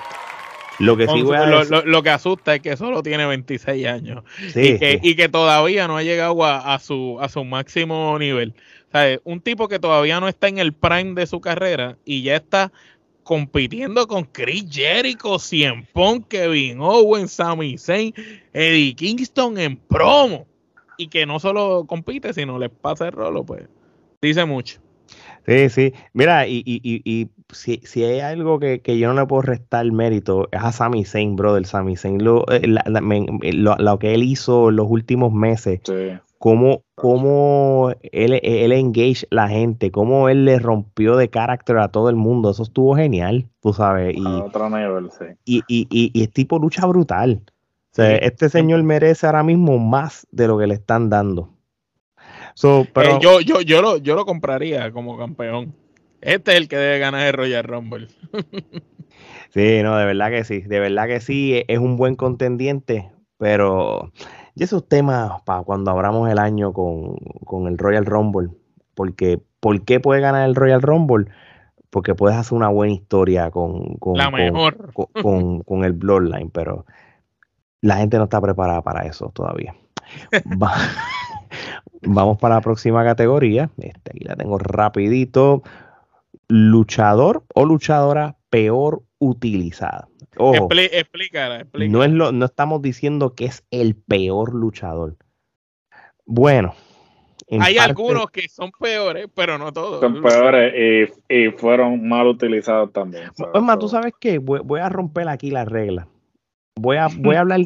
Lo que sí voy a lo, decir- lo- lo que asusta es que solo tiene 26 años Sí, y, que, sí. y que todavía no ha llegado a, a su, a su máximo nivel. O sea, un tipo que todavía no está en el prime de su carrera y ya está compitiendo con Chris Jericho, Cien Punk, Kevin Owens, Sami Zayn, Eddie Kingston en promo. Y que no solo compite, sino les pasa el rolo, pues dice mucho. Sí, sí. Mira, y, y, y, y si, si hay algo que, que yo no le puedo restar mérito es a Sami Zayn, brother. Sami Zayn, lo, eh, la- la- me- lo, lo que él hizo en los últimos meses, Sí. cómo, cómo él, él engage la gente, cómo él le rompió de carácter a todo el mundo. Eso estuvo genial, tú sabes. Y, A otro nivel, sí. y, y, y, y es tipo lucha brutal. O sea, Sí. este señor merece ahora mismo más de lo que le están dando. So, pero, Eh, yo, yo, yo, lo, yo lo compraría como campeón. Este es el que debe ganar el Royal Rumble. Sí, no, de verdad que sí, de verdad que sí, e- es un buen contendiente, pero y esos temas para cuando abramos el año con, con el Royal Rumble, porque ¿por qué puede ganar el Royal Rumble? Porque puedes hacer una buena historia con, con, La con- mejor. con, con- con el Bloodline, pero la gente no está preparada para eso todavía. Va- Vamos para la próxima categoría. Este, aquí la tengo rapidito. Luchador o luchadora peor utilizada. Ojo, Expli- explícala, explícala. no, es lo, no estamos diciendo que es el peor luchador. Bueno, en Hay parte- algunos que son peores, pero no todos. Son peores y, y fueron mal utilizados también. más, ¿tú sabes qué? Voy, voy a romper aquí la regla. Voy a, voy a hablar,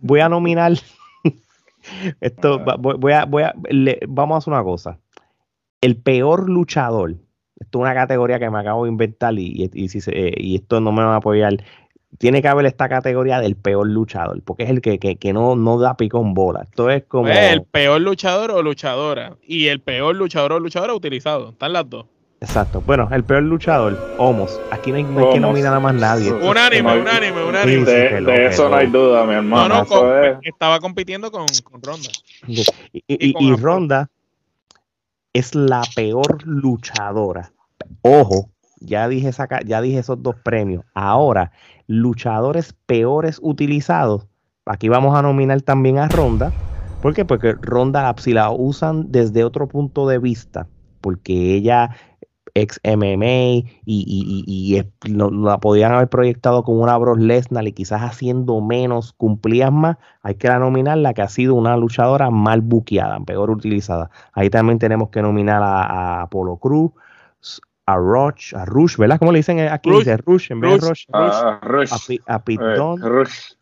voy a nominar. Esto, voy, voy a, voy a, le- vamos a hacer una cosa. El peor luchador. Esto es una categoría que me acabo de inventar y, y, y si se- eh, y esto no me va a apoyar. Tiene que haber esta categoría del peor luchador, porque es el que, que, que no, no da pico en bola. Esto es como. Pues, el peor luchador o luchadora. Y el peor luchador o luchadora utilizado. Están las dos. Exacto. Bueno, el peor luchador, Homos. Aquí no hay, no hay que nominar a más nadie. Unánime, No unánime, unánime. De, hello, de eso no hay duda, mi No, hermano. no, con- es- estaba compitiendo con, con Ronda. Y, y- Y y- con y Apolo. Ronda es la peor luchadora. Ojo, ya dije, esa ca- ya dije esos dos premios. Ahora, luchadores peores utilizados. Aquí vamos a nominar también a Ronda. ¿Por qué? Porque Ronda, si la usan desde otro punto de vista, porque ella ex MMA y, y- y- y lo- la podían haber proyectado como una Brock Lesnar y quizás haciendo menos, cumplían más, hay que la nominar la que ha sido una luchadora mal buqueada, peor utilizada. Ahí también tenemos que nominar a, a Apollo Cruz, a Rush, a Rush, ¿verdad? ¿Cómo le dicen aquí? Rush, Dice Rush en vez de Rush, Rush. Ah, Rush. A, a Pete Eh,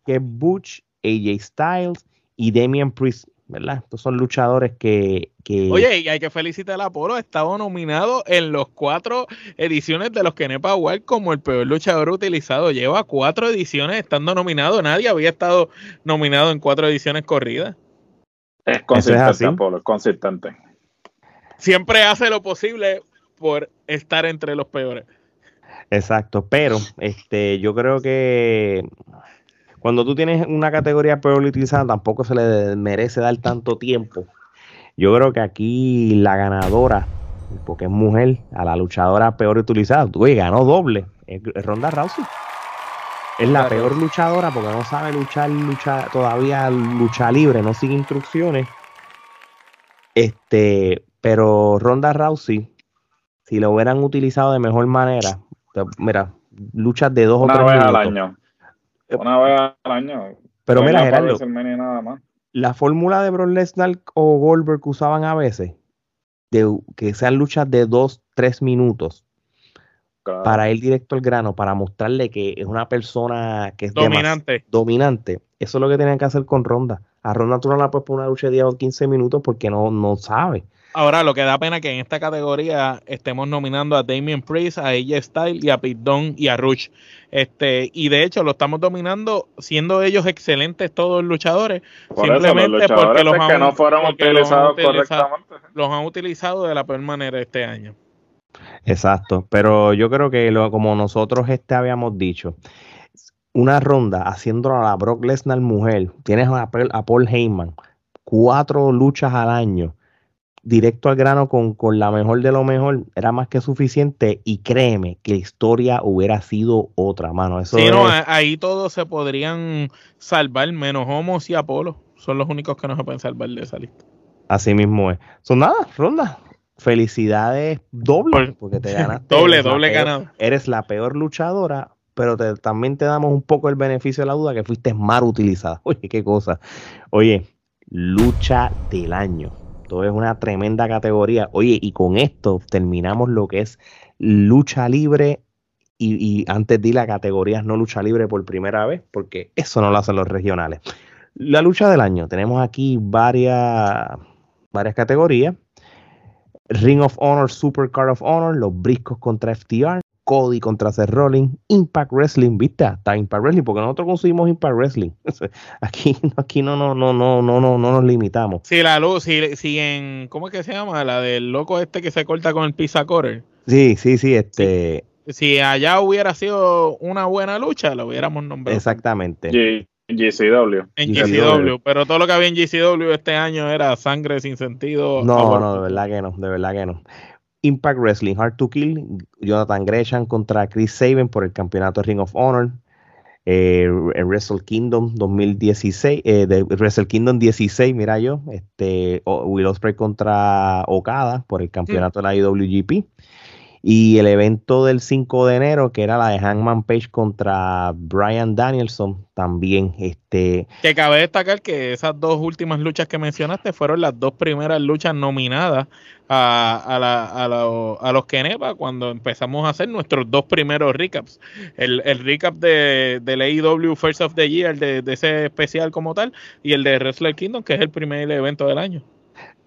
que Butch, AJ Styles y Damian Priest, ¿verdad? Estos son luchadores que... que Oye, y hay que felicitar a Apolo. Estaba nominado en los cuatro ediciones de los Kenepa Award como el peor luchador utilizado. Lleva cuatro ediciones estando nominado. Nadie había estado nominado en cuatro ediciones corridas. Es así. consistente, Apolo, es consistente. Siempre hace lo posible por estar entre los peores. Exacto, pero este, yo creo que cuando tú tienes una categoría peor utilizada, tampoco se le merece dar tanto tiempo. Yo creo que aquí la ganadora, porque es mujer, a la luchadora peor utilizada, uy, ganó doble, es Ronda Rousey. Es la peor luchadora porque no sabe luchar, luchar todavía lucha libre, no sigue instrucciones. Este, pero Ronda Rousey, si lo hubieran utilizado de mejor manera, mira, luchas de dos o Una tres vez al minutos. año. Una vez al año. Pero No mira, Gerardo, WrestleMania nada más. la fórmula de Brock Lesnar o Goldberg que usaban a veces, de que sean luchas de dos, tres minutos, Claro. para ir directo al grano, para mostrarle que es una persona que es Dominante. dominante. Eso es lo que tenían que hacer con Ronda. A Ronda tú no la puedes poner una lucha de 10 o 15 minutos porque no, no sabe. Ahora, lo que da pena que en esta categoría estemos nominando a Damien Priest, a AJ Styles y a Pete Dunne y a Rush. Este, y de hecho lo estamos dominando siendo ellos excelentes todos los luchadores, Por eso, los simplemente porque los que han, no fueron porque los han utilizados utilizado- correctamente. los han utilizado de la peor manera este año. Exacto, pero yo creo que lo, como nosotros este habíamos dicho, una ronda haciéndolo a la Brock Lesnar mujer, tienes a, Paul- a Paul Heyman, cuatro luchas al año, directo al grano con, con, la mejor de lo mejor, era más que suficiente y créeme que la historia hubiera sido otra, mano. Eso sí, no, ahí todos se podrían salvar, menos Homos y Apolo. Son los únicos que no se pueden salvar de esa lista. Así mismo es. Son nada, ronda. Felicidades doble, porque te ganaste. doble, doble ganado. Eres la peor luchadora, pero también te damos un poco el beneficio de la duda que fuiste mal utilizada. Oye, qué cosa. Oye, lucha del año. Todo es una tremenda categoría. Oye, y con esto terminamos lo que es lucha libre. Y, antes di la categoría no lucha libre por primera vez, porque eso no lo hacen los regionales. La lucha del año. Tenemos aquí varias, varias categorías. Ring of Honor, Super Card of Honor, los briscos contra FTR, Cody contra Seth Rollins, Impact Wrestling, ¿viste? Hasta Impact Wrestling, porque nosotros conseguimos Impact Wrestling. aquí, aquí no, no, no, no, no, no, no nos limitamos. Sí, la luz, si, si en, ¿cómo es que se llama? La del loco este que se corta con el pizza cutter. Sí, sí, sí, este. Si allá hubiera sido una buena lucha, lo hubiéramos nombrado. Exactamente. GCW. En GCW, pero todo lo que había en GCW este año era sangre sin sentido. No, no, de verdad que no, de verdad que no. Impact Wrestling, Hard to Kill, Jonathan Gresham contra Chris Sabin por el campeonato Ring of Honor. Eh, Wrestle Kingdom 2016, eh, de Wrestle Kingdom 16, mira yo, este, Will Ospreay contra Okada por el campeonato de la IWGP. Y el evento del 5 de enero, que era la de Hangman Page contra Brian Danielson, también. Este... Que cabe destacar que esas dos últimas luchas que mencionaste fueron las dos primeras luchas nominadas a, a, la, a, la, a los Kenepa cuando empezamos a hacer nuestros dos primeros recaps. El, el recap de, del AEW First of the Year, de, de, ese especial como tal, y el de Wrestler Kingdom, que es el primer evento del año.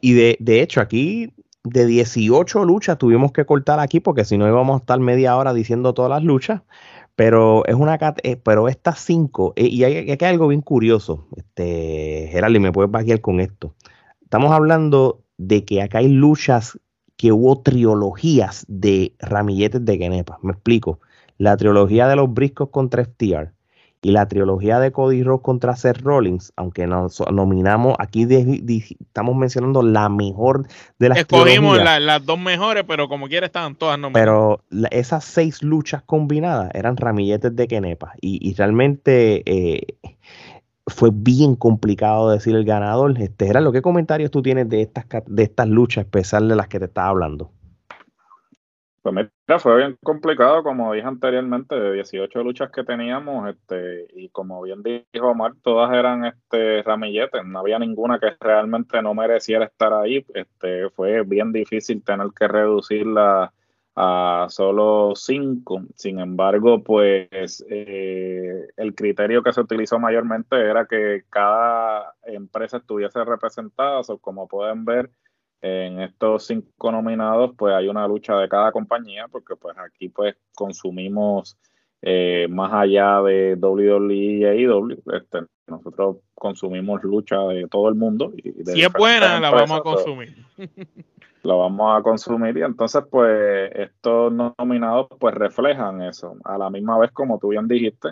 Y de, de hecho, aquí de 18 luchas tuvimos que cortar aquí porque si no íbamos a estar media hora diciendo todas las luchas. Pero es una eh, pero estas cinco, eh, y hay, hay, algo bien curioso, este, Gerald, y me puedes vaquear con esto. Estamos hablando de que acá hay luchas que hubo trilogías de ramilletes de Kenepa. Me explico. La trilogía de los briscos contra FTR, y la trilogía de Cody Rhodes contra Seth Rollins, aunque nos nominamos, aquí estamos mencionando la mejor de las Escogimos las dos mejores, pero como quiera estaban todas nominadas. Pero esas seis luchas combinadas eran ramilletes de Kenepa y, realmente eh, fue bien complicado decir el ganador. Este, era lo que comentarios tú tienes de estas, de estas luchas, especiales de las que te estaba hablando? Pues mira, fue bien complicado, como dije anteriormente, de 18 luchas que teníamos, este, y como bien dijo Omar, todas eran este ramilletes, no había ninguna que realmente no mereciera estar ahí, este, fue bien difícil tener que reducirla a solo cinco. Sin embargo, pues eh, el criterio que se utilizó mayormente era que cada empresa estuviese representada, o como pueden ver, en estos cinco nominados, pues hay una lucha de cada compañía, porque pues aquí pues consumimos eh, más allá de WWE y AEW, este, nosotros consumimos lucha de todo el mundo. Y si es buena, la vamos a consumir. la vamos a consumir y entonces pues estos nominados pues reflejan eso. A la misma vez, como tú bien dijiste,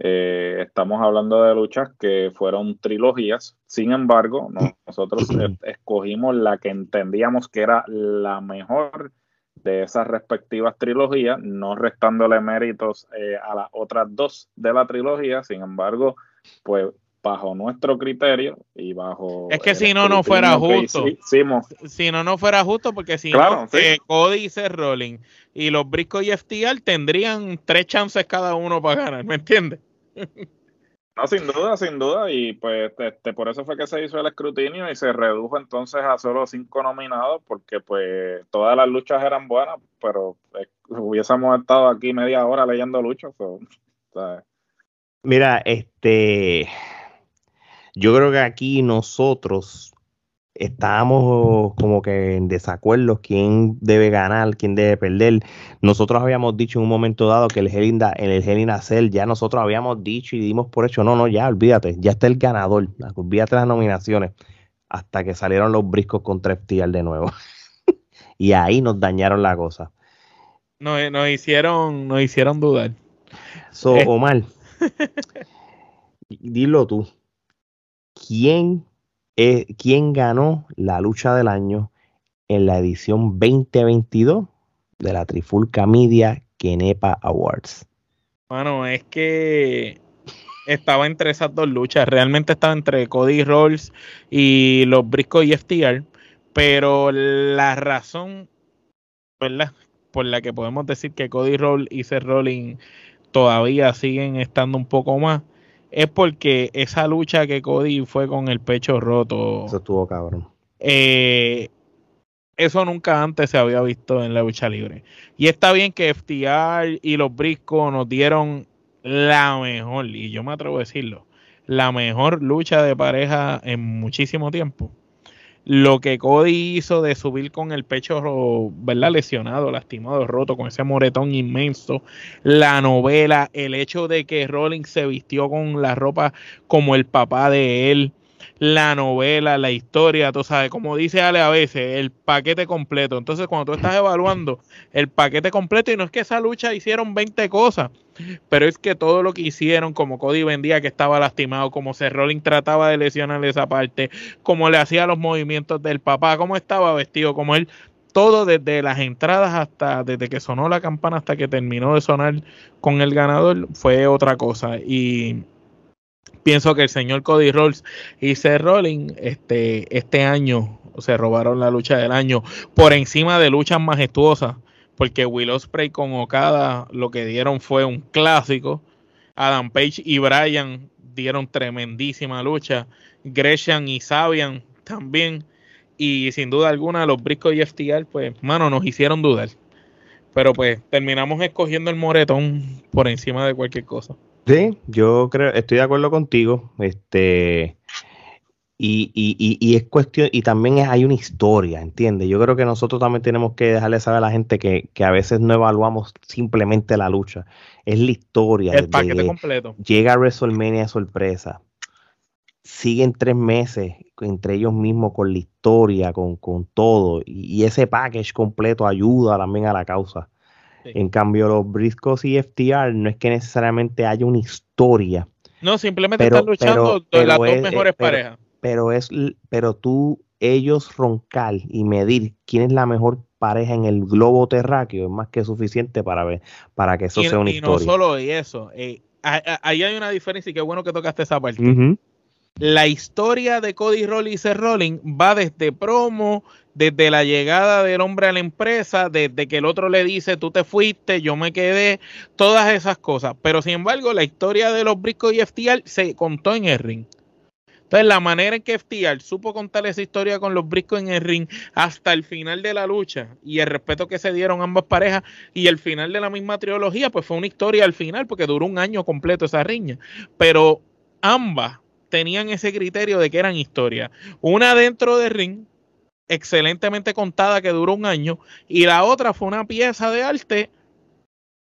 eh, estamos hablando de luchas que fueron trilogías, sin embargo, nosotros escogimos la que entendíamos que era la mejor de esas respectivas trilogías, no restándole méritos eh, a las otras dos de la trilogía, sin embargo, pues bajo nuestro criterio y bajo... Es que si no, no fuera justo. Si no, no fuera justo, porque si no, eh, Cody y Seth Rollins y los Briscoe y FTR tendrían tres chances cada uno para ganar, ¿me entiendes? No, sin duda, sin duda, y pues este, por eso fue que se hizo el escrutinio y se redujo entonces a solo cinco nominados, porque pues todas las luchas eran buenas, pero eh, hubiésemos estado aquí media hora leyendo luchas. Mira, este, yo creo que aquí nosotros estábamos como que en desacuerdo quién debe ganar, quién debe perder. Nosotros habíamos dicho en un momento dado que el en el Hell ya nosotros habíamos dicho y dimos por hecho, no, no, ya, olvídate, ya está el ganador, olvídate las nominaciones, hasta que salieron los briscos contra FTR de nuevo. y ahí nos dañaron la cosa. Nos, hicieron, nos hicieron dudar. So, eh. Omar, dilo tú. ¿Quién quién ganó la lucha del año en la edición 2022 de la Trifulca Media Kenepa Awards? Bueno, es que estaba entre esas dos luchas. Realmente estaba entre Cody Rolls y los Briscoe y FTR. Pero la razón, ¿verdad? Por la que podemos decir que Cody Rolls y Seth Rollins todavía siguen estando un poco más, es porque esa lucha que Cody fue con el pecho roto. Eso estuvo cabrón. Eh, eso nunca antes se había visto en la lucha libre. Y está bien que FTR y los Briscoe nos dieron la mejor, y yo me atrevo a decirlo, la mejor lucha de pareja en muchísimo tiempo. Lo que Cody hizo de subir con el pecho, ¿verdad? Lesionado, lastimado, roto, con ese moretón inmenso. La novela, el hecho de que Rollins se vistió con la ropa como el papá de él la novela, la historia, tú sabes, como dice Ale a veces, el paquete completo. Entonces, cuando tú estás evaluando el paquete completo, y no es que esa lucha hicieron 20 cosas, pero es que todo lo que hicieron, como Cody vendía que estaba lastimado, como Seth Rollins trataba de lesionar esa parte, como le hacía los movimientos del papá, cómo estaba vestido, como él todo desde las entradas hasta desde que sonó la campana hasta que terminó de sonar con el ganador fue otra cosa y pienso que el señor Cody Rolls y Seth Rollins este, este año se robaron la lucha del año por encima de luchas majestuosas, porque Will Ospreay con Okada lo que dieron fue un clásico. Adam Page y Bryan dieron tremendísima lucha. Gresham y Sabian también. Y sin duda alguna, los Briscoe y FTR, pues, mano, nos hicieron dudar. Pero pues terminamos escogiendo el moretón por encima de cualquier cosa. Sí, yo creo, estoy de acuerdo contigo. Este, y, y, y, es cuestión, y también hay una historia, ¿entiendes? Yo creo que nosotros también tenemos que dejarle saber a la gente que, a veces no evaluamos simplemente la lucha, es la historia. El paquete completo. Llega a WrestleMania sorpresa. Siguen tres meses entre ellos mismos con la historia, con, con todo, y, y ese package completo ayuda también a la causa. En cambio, los Briscoes y FTR no es que necesariamente haya una historia. No, simplemente están luchando las dos mejores parejas. Pero es, pero tú, ellos roncar y medir quién es la mejor pareja en el globo terráqueo es más que suficiente para ver, para que eso sea una historia. Y no solo eso, eh, ahí hay una diferencia y qué bueno que tocaste esa parte la historia de Cody Rollins y Seth Rollins va desde promo, desde la llegada del hombre a la empresa, desde que el otro le dice tú te fuiste, yo me quedé, todas esas cosas. Pero sin embargo, la historia de los Briscoe y FTR se contó en el ring. Entonces, la manera en que FTR supo contar esa historia con los Briscoe en el ring hasta el final de la lucha y el respeto que se dieron ambas parejas y el final de la misma trilogía, pues fue una historia al final porque duró un año completo esa riña. Pero ambas tenían ese criterio de que eran historias. Una dentro de ring, excelentemente contada, que duró un año, y la otra fue una pieza de arte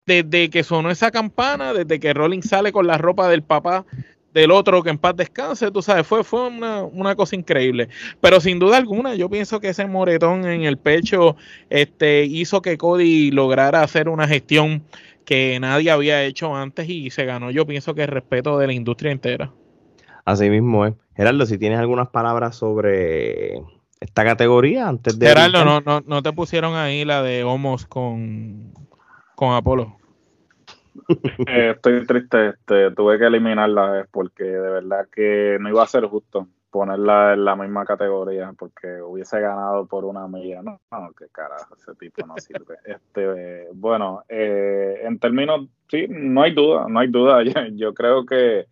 desde que sonó esa campana, desde que Rolling sale con la ropa del papá del otro que en paz descanse, tú sabes, fue, fue una, cosa increíble. Pero sin duda alguna, yo pienso que ese moretón en el pecho este, hizo que Cody lograra hacer una gestión que nadie había hecho antes y se ganó, yo pienso que el respeto de la industria entera. Así mismo es. Gerardo, si tienes algunas palabras sobre esta categoría antes de... Gerardo, no, no, no te pusieron ahí la de Homos con, con Apolo. Eh, estoy triste, este, tuve que eliminarla eh, porque de verdad que no iba a ser justo ponerla en la misma categoría porque hubiese ganado por una milla. No, no qué carajo, ese tipo no sirve. Este, bueno, eh, en términos, sí, no hay duda, no hay duda. yo creo que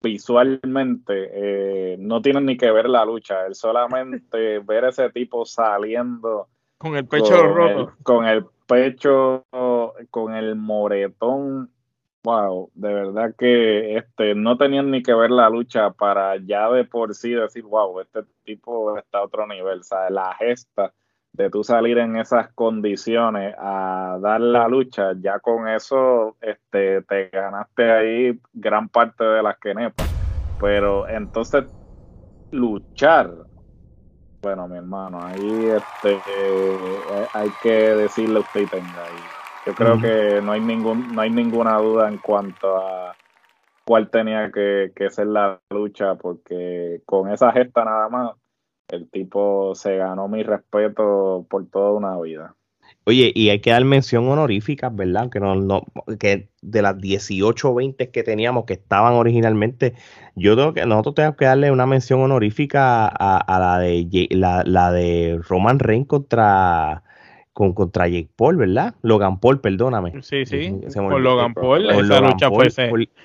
visualmente eh, no tienen ni que ver la lucha, el solamente ver ese tipo saliendo con el pecho roto, con el pecho, con el moretón, wow, de verdad que este no tenían ni que ver la lucha para ya de por sí decir, wow, este tipo está a otro nivel, o sea, la gesta de tú salir en esas condiciones a dar la lucha, ya con eso este, te ganaste ahí gran parte de las que nepas. Pero entonces, luchar, bueno, mi hermano, ahí este, eh, hay que decirle usted y tenga ahí. Yo creo que no hay, ningún, no hay ninguna duda en cuanto a cuál tenía que, que ser la lucha, porque con esa gesta nada más el tipo se ganó mi respeto por toda una vida. Oye, y hay que dar mención honorífica, ¿verdad? Que, no, no, que de las 18 o 20 que teníamos que estaban originalmente, yo creo que nosotros tenemos que darle una mención honorífica a, la de la, la, de Roman Reigns contra con contra Jake Paul, ¿verdad? Logan Paul, perdóname. Sí, sí. con Logan Paul, esa lucha fue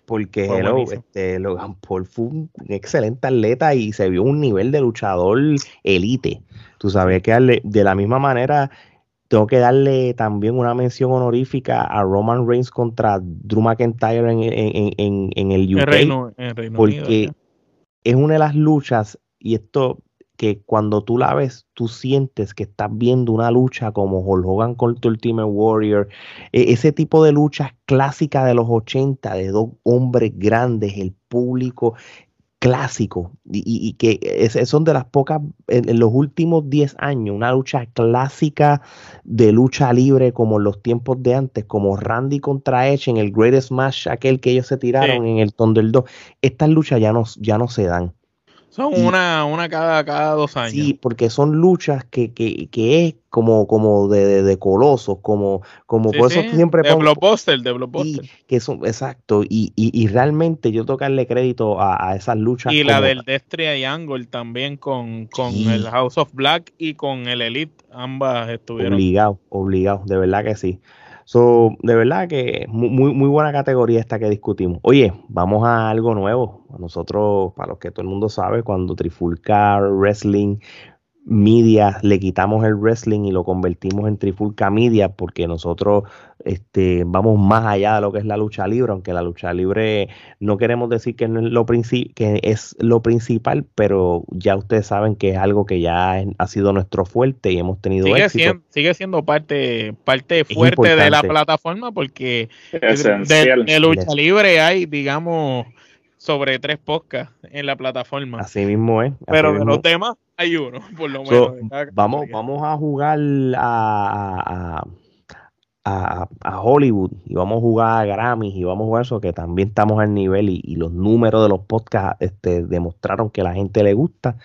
porque este, Logan Paul fue un excelente atleta y se vio un nivel de luchador elite. Tú sabes que de la misma manera tengo que darle también una mención honorífica a Roman Reigns contra Drew McIntyre en, en, en, el UK. Reino, porque es una de las luchas, y esto que cuando tú la ves, tú sientes que estás viendo una lucha como Hulk Hogan contra Ultimate Warrior, e, ese tipo de luchas clásicas de los 80, de dos hombres grandes, el público clásico, y, que son de las pocas, en, los últimos 10 años, una lucha clásica de lucha libre como en los tiempos de antes, como Randy contra Edge en el Greatest Match, aquel que ellos se tiraron en el Thunder 2, estas luchas ya no, ya no se dan. Son una, una cada, cada dos años. Sí, porque son luchas que, que, que es como, como de, de, colosos, como, como por eso siempre de blockbuster, de blockbuster. que son, exacto, y, y, y, realmente yo tocarle crédito a, a esas luchas. Y la del Destria y Angle también con, con el House of Black y con el Elite, ambas estuvieron. Obligado, obligado, de verdad que sí. So, de verdad que muy, muy buena categoría esta que discutimos. Oye, vamos a algo nuevo. Nosotros, para los que todo el mundo sabe, cuando Trifulca Wrestling Media, le quitamos el wrestling y lo convertimos en Trifulca Media porque nosotros este, vamos más allá de lo que es la lucha libre, aunque la lucha libre no queremos decir que, es, lo que es lo principal, pero ya ustedes saben que es algo que ya ha sido nuestro fuerte y hemos tenido sigue Siendo, sigue siendo parte, parte fuerte de la plataforma porque de lucha libre hay, digamos sobre tres podcasts en la plataforma. Así mismo es. Pero de los temas hay uno, por lo menos. vamos, vamos a jugar a, a, Hollywood y vamos a jugar a Grammys y vamos a jugar eso que también estamos al nivel y, los números de los podcasts este, demostraron que a la gente le gusta.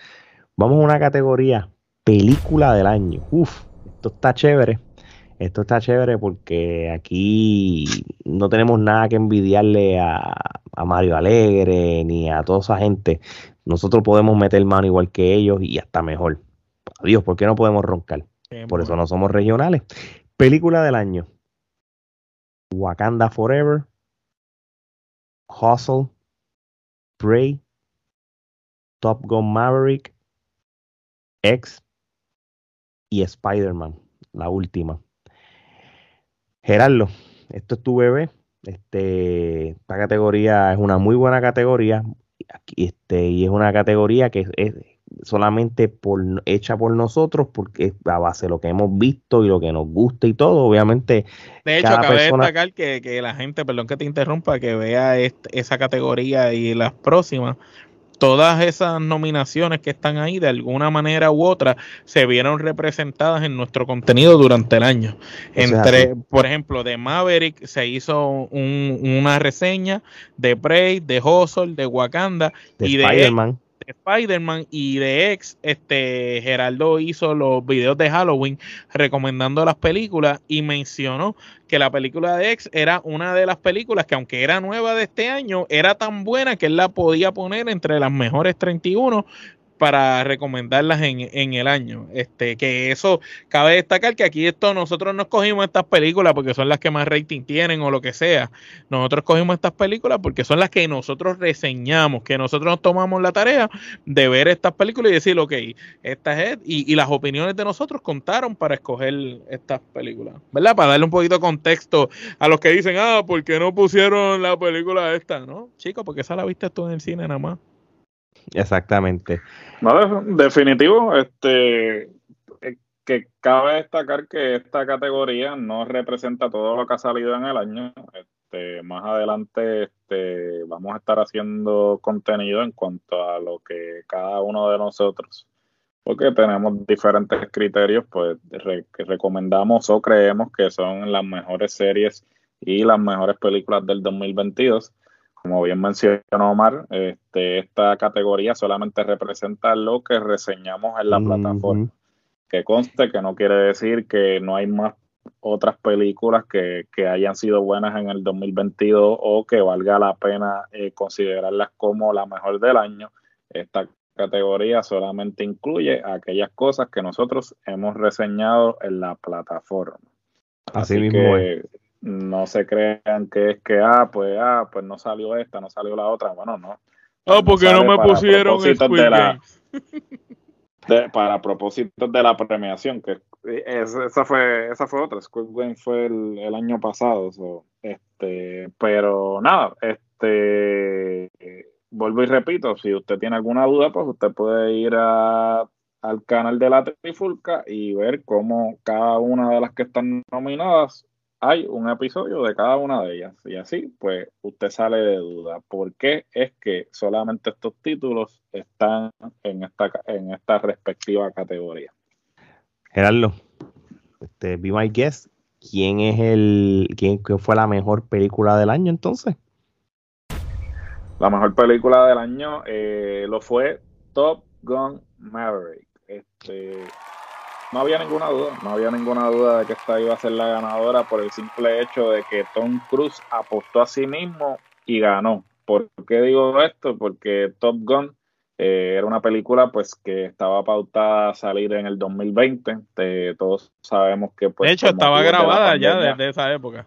Vamos a una categoría película del año. Uf, esto está chévere. Esto está chévere porque aquí no tenemos nada que envidiarle a, Mario Alegre ni a toda esa gente. Nosotros podemos meter mano igual que ellos y hasta mejor. Adiós, ¿por qué no podemos roncar? Por eso no somos regionales. Película del año. Wakanda Forever. Hustle. Prey. Top Gun Maverick. X. Y Spider-Man, la última. Gerardo, esto es tu bebé. Este, esta categoría es una muy buena categoría. Este, y es una categoría que es, solamente por, hecha por nosotros, porque es a base de lo que hemos visto y lo que nos gusta y todo. Obviamente. De hecho, cabe destacar que, que, la gente, perdón que te interrumpa, que vea esa categoría y las próximas, todas esas nominaciones que están ahí, de alguna manera u otra, se vieron representadas en nuestro contenido durante el año. Entre, por ejemplo, de Maverick se hizo una reseña de Prey, de Hustle, de Wakanda y de Spider-Man y de X, este Geraldo hizo los videos de Halloween recomendando las películas y mencionó que la película de X era una de las películas que aunque era nueva de este año, era tan buena que él la podía poner entre las mejores 31 para recomendarlas en, en, el año. Este, que eso cabe destacar que aquí esto nosotros no escogimos estas películas porque son las que más rating tienen o lo que sea. Nosotros escogimos estas películas porque son las que nosotros reseñamos, que nosotros nos tomamos la tarea de ver estas películas y decir, ok, esta es, y, y las opiniones de nosotros contaron para escoger estas películas, ¿verdad? Para darle un poquito de contexto a los que dicen, ah, ¿por qué no pusieron la película esta? No, chicos, porque esa la viste tú en el cine nada más. Exactamente. No, definitivo, este eh, que cabe destacar que esta categoría no representa todo lo que ha salido en el año. Este, más adelante este, vamos a estar haciendo contenido en cuanto a lo que cada uno de nosotros, porque tenemos diferentes criterios, pues que recomendamos o creemos que son las mejores series y las mejores películas del 2022 como bien mencionó Omar, este, esta categoría solamente representa lo que reseñamos en la plataforma. Que conste que no quiere decir que no hay más otras películas que, hayan sido buenas en el 2022 o que valga la pena eh, considerarlas como la mejor del año. Esta categoría solamente incluye aquellas cosas que nosotros hemos reseñado en la plataforma. Así, mismo no se crean que es que, ah, pues, ah, pues no salió esta, no salió la otra. Bueno, no. Ah, porque no, me pusieron de para propósitos de la premiación, que esa fue esa fue otra. Squid Game fue el, año pasado. este, pero nada, este vuelvo y repito, si usted tiene alguna duda, pues usted puede ir a, al canal de la Trifulca y ver cómo cada una de las que están nominadas hay un episodio de cada una de ellas. Y así, pues, usted sale de duda. ¿Por qué es que solamente estos títulos están en esta, en esta respectiva categoría? Gerardo, este, be my guest. ¿Quién es el, quién, fue la mejor película del año entonces? La mejor película del año eh, lo fue Top Gun Maverick. Este, no había ninguna duda, no había ninguna duda de que esta iba a ser la ganadora por el simple hecho de que Tom Cruise apostó a sí mismo y ganó. ¿Por qué digo esto? Porque Top Gun eh, era una película pues que estaba pautada a salir en el 2020. todos sabemos que pues, De hecho, estaba grabada ya desde esa época.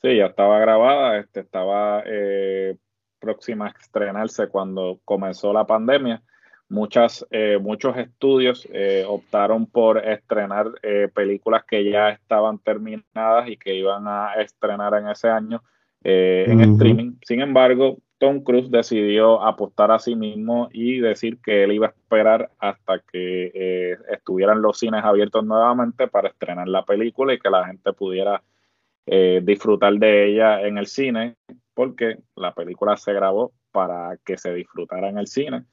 Sí, ya estaba grabada, este, estaba eh, próxima a estrenarse cuando comenzó la pandemia muchas, eh, muchos estudios eh, optaron por estrenar eh, películas que ya estaban terminadas y que iban a estrenar en ese año en streaming. Sin embargo, Tom Cruise decidió apostar a sí mismo y decir que él iba a esperar hasta que estuvieran los cines abiertos nuevamente para estrenar la película y que la gente pudiera disfrutar de ella en el cine, porque la película se grabó para que se disfrutara en el cine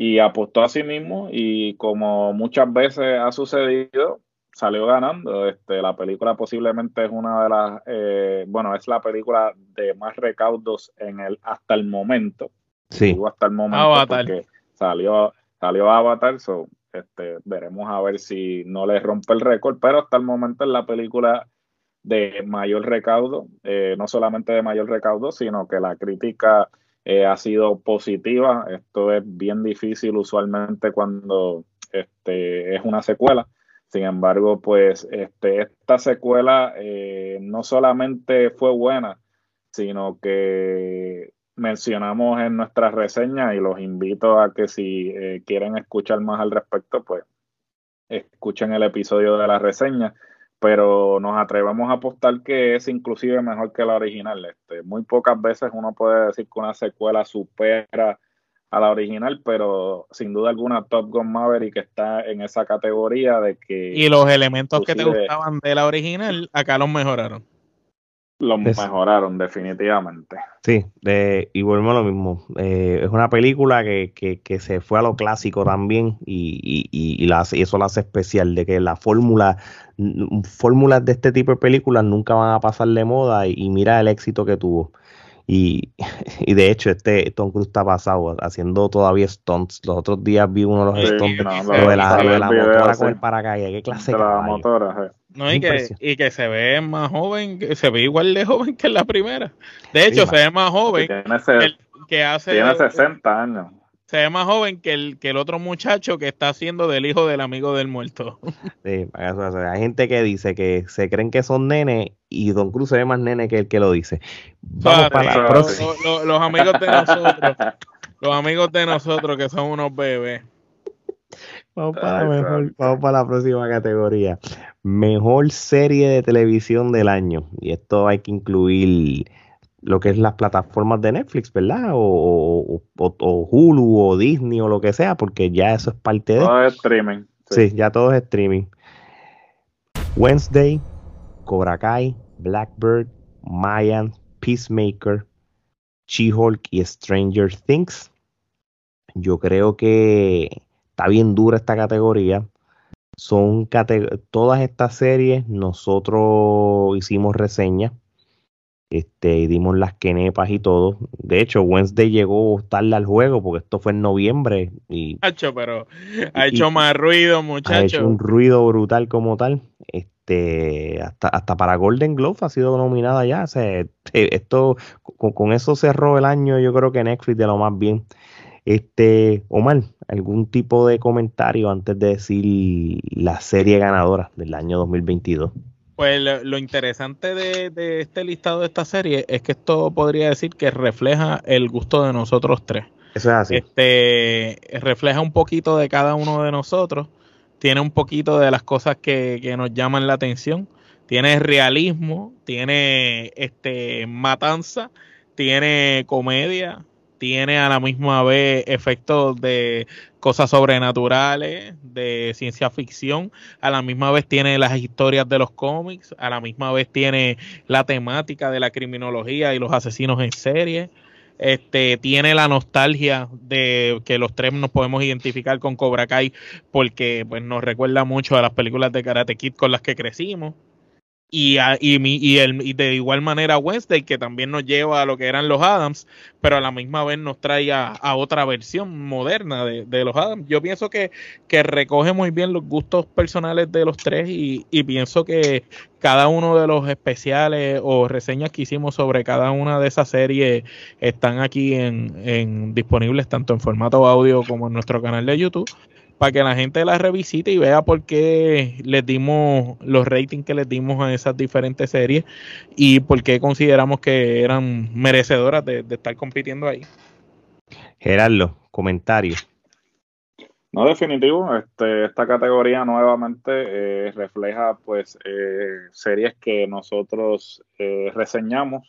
y apostó a sí mismo y como muchas veces ha sucedido, salió ganando. Este, la película posiblemente es una de las, eh, bueno, es la película de más recaudos en el hasta el momento. Sí. hasta el momento porque salió, salió Avatar, so, este, veremos a ver si no le rompe el récord, pero hasta el momento es la película de mayor recaudo, eh, no solamente de mayor recaudo, sino que la crítica eh, ha sido positiva. Esto es bien difícil usualmente cuando este, es una secuela. Sin embargo, pues este, esta secuela eh, no solamente fue buena, sino que mencionamos en nuestra reseña y los invito a que si eh, quieren escuchar más al respecto, pues escuchen el episodio de la reseña pero nos atrevemos a apostar que es inclusive mejor que la original. Este, muy pocas veces uno puede decir que una secuela supera a la original, pero sin duda alguna Top Gun Maverick está en esa categoría de que... Y los elementos que te gustaban de la original, acá los mejoraron. Los mejoraron definitivamente. Sí, de, y volvemos a lo mismo. Eh, es una película que, que, que, se fue a lo clásico también y, y, y, la, y eso la hace especial, de que la fórmula, fórmulas de este tipo de películas nunca van a pasar de moda y, mira el éxito que tuvo. Y, y, de hecho, este Tom Cruise está pasado haciendo todavía stunts. Los otros días vi uno de los stunts de la, de la motora con el paracaídas. ¿Qué clase de la motora, no, y que, y que se ve más joven, que se ve igual de joven que en la primera. De hecho, se ve más joven tiene, que, hace. Tiene 60 años. Se ve más joven que el, que el otro muchacho que está haciendo del hijo del amigo del muerto. Sí, hay gente que dice que se creen que son nenes y Don Cruz se ve más nene que el que lo dice. Vamos para la próxima. los amigos de nosotros, los amigos de nosotros que son unos bebés. Vamos para, vamos para la próxima categoría. Mejor serie de televisión del año. Y esto hay que incluir lo que es las plataformas de Netflix, ¿verdad? O, Hulu o Disney o lo que sea, porque ya eso es parte de... Todo es streaming. Sí. ya todo es streaming. Wednesday, Cobra Kai, Blackbird, Mayan, Peacemaker, She-Hulk y Stranger Things. Yo creo que está bien dura esta categoría. Son todas estas series, nosotros hicimos reseñas. este, y dimos las quenepas y todo. De hecho, Wednesday llegó tarde al juego porque esto fue en noviembre y pero ha hecho más ruido, muchacho. Ha hecho un ruido brutal como tal. Este, hasta, hasta para Golden Globe ha sido nominada ya. esto, con, con, eso cerró el año, yo creo que Netflix de lo más bien. Este, Omar, ¿algún tipo de comentario antes de decir la serie ganadora del año 2022? Pues lo, interesante de, este listado de esta serie es que esto podría decir que refleja el gusto de nosotros tres. Eso es así. Este, refleja un poquito de cada uno de nosotros, tiene un poquito de las cosas que, que nos llaman la atención, tiene realismo, tiene este matanza, tiene comedia, tiene a la misma vez efectos de cosas sobrenaturales, de ciencia ficción, a la misma vez tiene las historias de los cómics, a la misma vez tiene la temática de la criminología y los asesinos en serie. Este, tiene la nostalgia de que los tres nos podemos identificar con Cobra Kai porque pues, nos recuerda mucho a las películas de Karate Kid con las que crecimos. Y, y, y, el, y, de igual manera Wednesday, que también nos lleva a lo que eran los Adams, pero a la misma vez nos trae a, otra versión moderna de, de, los Adams. Yo pienso que, que, recoge muy bien los gustos personales de los tres y, pienso que cada uno de los especiales o reseñas que hicimos sobre cada una de esas series están aquí en, en disponibles tanto en formato audio como en nuestro canal de YouTube para que la gente la revisite y vea por qué les dimos los ratings que les dimos a esas diferentes series y por qué consideramos que eran merecedoras de, estar compitiendo ahí. Gerardo, comentarios. No, definitivo. Este, esta categoría nuevamente eh, refleja pues eh, series que nosotros eh, reseñamos.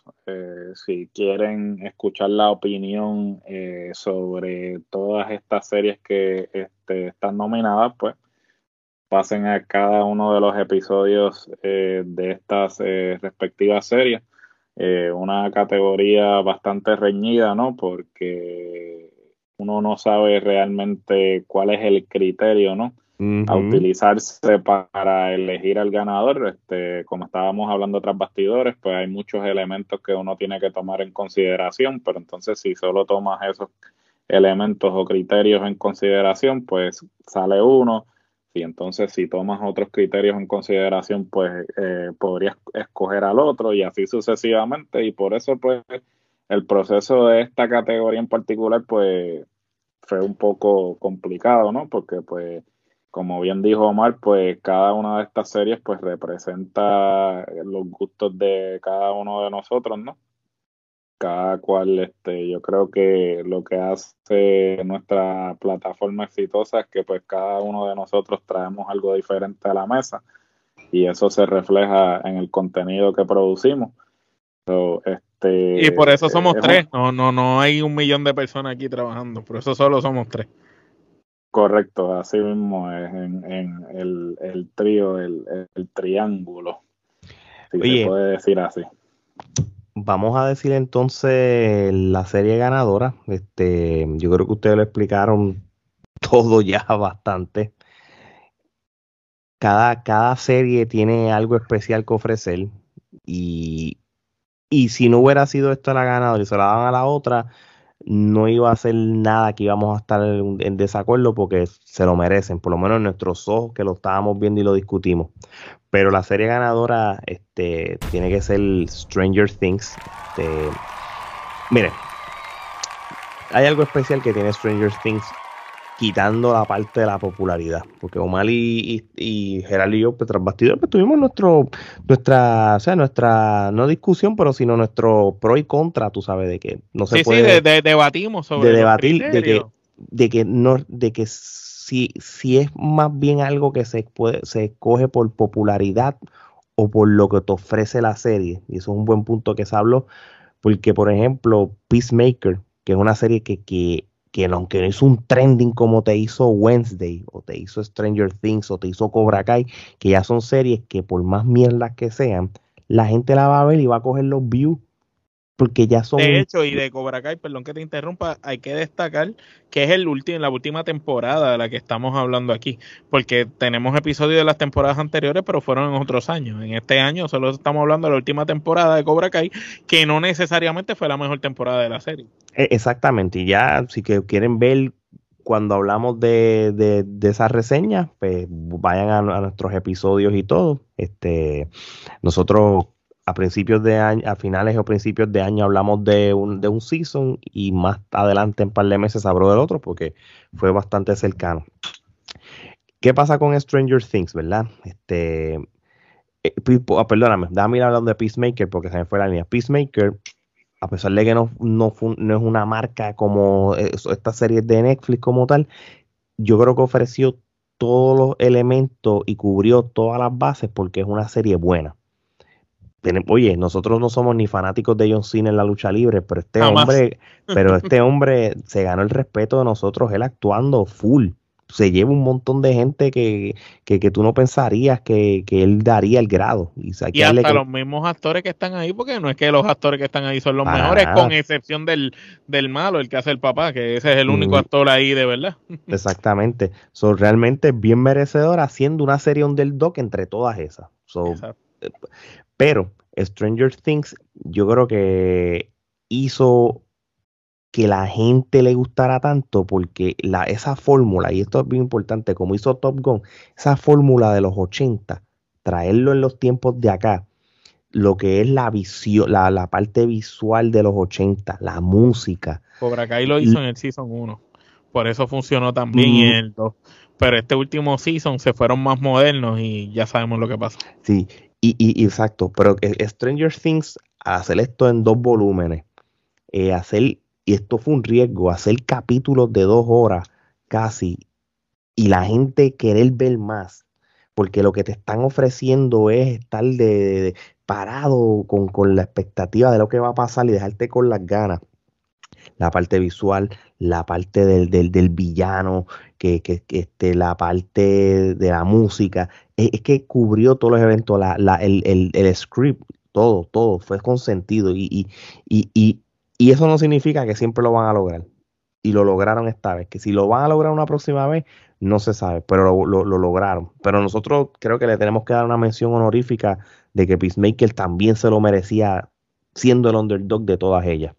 si quieren escuchar la opinión sobre todas estas series que este, están nominadas, pues pasen a cada uno de los episodios de estas respectivas series. una categoría bastante reñida, ¿no? Porque uno no sabe realmente cuál es el criterio, ¿no? A utilizarse para elegir al ganador. Este, como estábamos hablando tras bastidores, pues hay muchos elementos que uno tiene que tomar en consideración, pero entonces si solo tomas esos elementos o criterios en consideración, pues sale uno. Y entonces si tomas otros criterios en consideración, pues eh, podrías escoger al otro y así sucesivamente. Y por eso, pues, el proceso de esta categoría en particular, pues fue un poco complicado, ¿no? Porque, pues, como bien dijo Omar, pues cada una de estas series, pues, representa los gustos de cada uno de nosotros, ¿no? Cada cual, este, yo creo que lo que hace nuestra plataforma exitosa es que, pues, cada uno de nosotros traemos algo diferente a la mesa y eso se refleja en el contenido que producimos. So, y por eso somos tres, no, no, no hay un millón de personas aquí trabajando, por eso solo somos tres. Correcto, así mismo es en, el, trío, el, triángulo. Si se puede decir así. Vamos a decir entonces la serie ganadora. Este, yo creo que ustedes lo explicaron todo ya bastante. Cada, cada serie tiene algo especial que ofrecer y y si no hubiera sido esta la ganadora y se la daban a la otra, no iba a ser nada que íbamos a estar en, desacuerdo porque se lo merecen, por lo menos en nuestros ojos que lo estábamos viendo y lo discutimos. Pero la serie ganadora este, tiene que ser Stranger Things. Este, miren, hay algo especial que tiene Stranger Things quitando la parte de la popularidad. Porque Omar y, y, Gerardo y yo, pues, tras bastidores, pues tuvimos nuestro, nuestra, o sea, nuestra, no discusión, pero sino nuestro pro y contra, tú sabes, de que no se puede. Sí, de, debatimos sobre. De debatir, de que, de que no, de que si, si es más bien algo que se puede, se escoge por popularidad o por lo que te ofrece la serie. Y eso es un buen punto que se habló. Porque, por ejemplo, Peacemaker, que es una serie que, que que aunque no hizo un trending como te hizo Wednesday, o te hizo Stranger Things, o te hizo Cobra Kai, que ya son series que por más mierdas que sean, la gente la va a ver y va a coger los views. Porque ya son... De hecho, y de Cobra Kai, perdón que te interrumpa, hay que destacar que es el último, la última temporada de la que estamos hablando aquí, porque tenemos episodios de las temporadas anteriores, pero fueron en otros años. En este año solo estamos hablando de la última temporada de Cobra Kai, que no necesariamente fue la mejor temporada de la serie. E, exactamente, y ya si que quieren ver cuando hablamos de, de, de esa reseña, pues vayan a, a, nuestros episodios y todo. Este, nosotros a principios de año, a finales o principios de año hablamos de un, de un season y más adelante en par de meses habló del otro porque fue bastante cercano. ¿Qué pasa con Stranger Things, verdad? Este, eh, ah, perdóname, déjame ir hablando de Peacemaker porque se me fue la línea. Peacemaker, a pesar de que no, no, no es una marca como esta serie de Netflix como tal, yo creo que ofreció todos los elementos y cubrió todas las bases porque es una serie buena oye, nosotros no somos ni fanáticos de John Cena en la lucha libre, pero este hombre, pero este hombre se ganó el respeto de nosotros, él actuando full. Se lleva un montón de gente que, que, que tú no pensarías que, que, él daría el grado. Y, y hasta los mismos actores que están ahí, porque no es que los actores que están ahí son los mejores, con excepción del, del malo, el que hace el papá, que ese es el único mm. actor ahí de verdad. Exactamente. Son realmente bien merecedor haciendo una serie underdog entre todas esas. So, eh, pero Stranger Things yo creo que hizo que la gente le gustara tanto porque la, esa fórmula, y esto es bien importante, como hizo Top Gun, esa fórmula de los 80, traerlo en los tiempos de acá, lo que es la visión, la, la parte visual de los 80, la música. Cobra Kai lo hizo en el Season 1, por eso funcionó también en el 2. Pero este último season se fueron más modernos y ya sabemos lo que pasa. Sí, y, y, exacto, pero Stranger Things, hacer esto en dos volúmenes, eh, hacer, y esto fue un riesgo, hacer capítulos de dos horas casi, y la gente querer ver más, porque lo que te están ofreciendo es estar de, parado con, con, la expectativa de lo que va a pasar y dejarte con las ganas. La parte visual, la parte del, del, del villano, que, que este, la parte de la música, es, que cubrió todos los eventos, la, la, el, el, el, script, todo, todo, fue consentido y, y, y, y, y eso no significa que siempre lo van a lograr. Y lo lograron esta vez. Que si lo van a lograr una próxima vez, no se sabe, pero lo, lo, lo, lograron. Pero nosotros creo que le tenemos que dar una mención honorífica de que Peacemaker también se lo merecía siendo el underdog de todas ellas.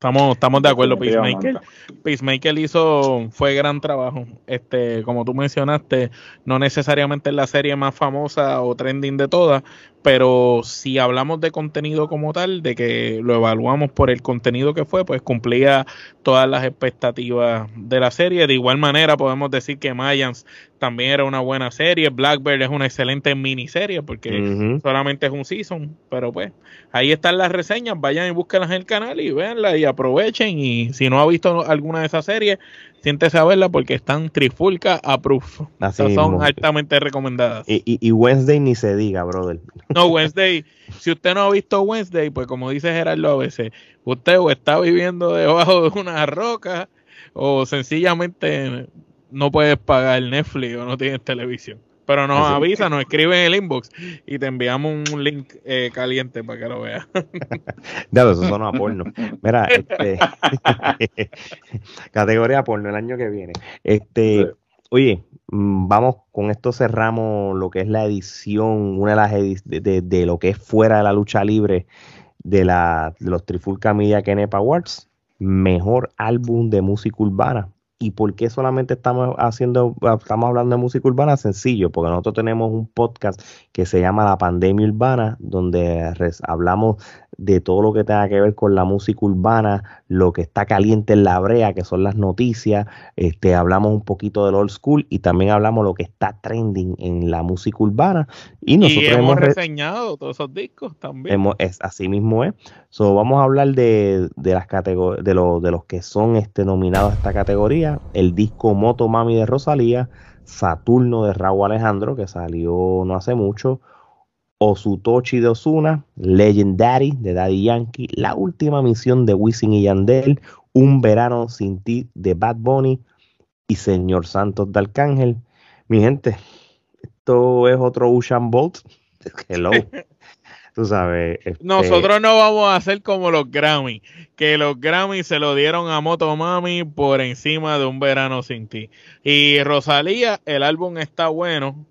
Estamos, estamos de acuerdo, Peacemaker. Peacemaker hizo, fue gran trabajo. Este, como tú mencionaste, no necesariamente es la serie más famosa o trending de todas, pero si hablamos de contenido como tal, de que lo evaluamos por el contenido que fue, pues cumplía todas las expectativas de la serie. De igual manera, podemos decir que Mayans también era una buena serie. Blackbird es una excelente miniserie porque solamente es un season, pero pues ahí están las reseñas. Vayan y búsquenlas en el canal y véanlas y aprovechen. Y si no ha visto alguna de esas series, siéntese a verla porque están trifulca a proof. son altamente recomendadas. Y, y, Wednesday ni se diga, brother. No, Wednesday, si usted no ha visto Wednesday, pues como dice Gerardo a veces, usted o está viviendo debajo de una roca o sencillamente no puedes pagar Netflix o no tienes televisión. Pero nos avisa, nos escribe en el inbox y te enviamos un link eh, caliente para que lo veas. Ya, eso suena a porno. Mira, este, categoría porno el año que viene. Este, oye, mm, vamos, con esto cerramos lo que es la edición, una de las de, de, lo que es fuera de la lucha libre de, la, de los Trifulca Media Kenepa Awards. Mejor álbum de música urbana. ¿Y por qué solamente estamos haciendo, estamos hablando de música urbana? Sencillo, porque nosotros tenemos un podcast que se llama La Pandemia Urbana, donde hablamos de todo lo que tenga que ver con la música urbana, lo que está caliente en la brea, que son las noticias, este, hablamos un poquito del old school y también hablamos lo que está trending en la música urbana. Y nosotros hemos, reseñado todos esos discos también. es, así mismo es. So, vamos a hablar de, de las de, de los que son este, nominados a esta categoría. El disco Moto Mami de Rosalía, Saturno de Raúl Alejandro, que salió no hace mucho. Osutochi de Osuna, Legendary de Daddy Yankee, La Última Misión de Wisin y Yandel, Un Verano Sin Ti de Bad Bunny y Señor Santos de Arcángel. Mi gente, esto es otro Ocean Bolt. Hello. tú sabes. Este Nosotros no vamos a hacer como los Grammy, que los Grammy se lo dieron a Motomami por encima de un verano sin ti. Y Rosalía, el álbum está bueno,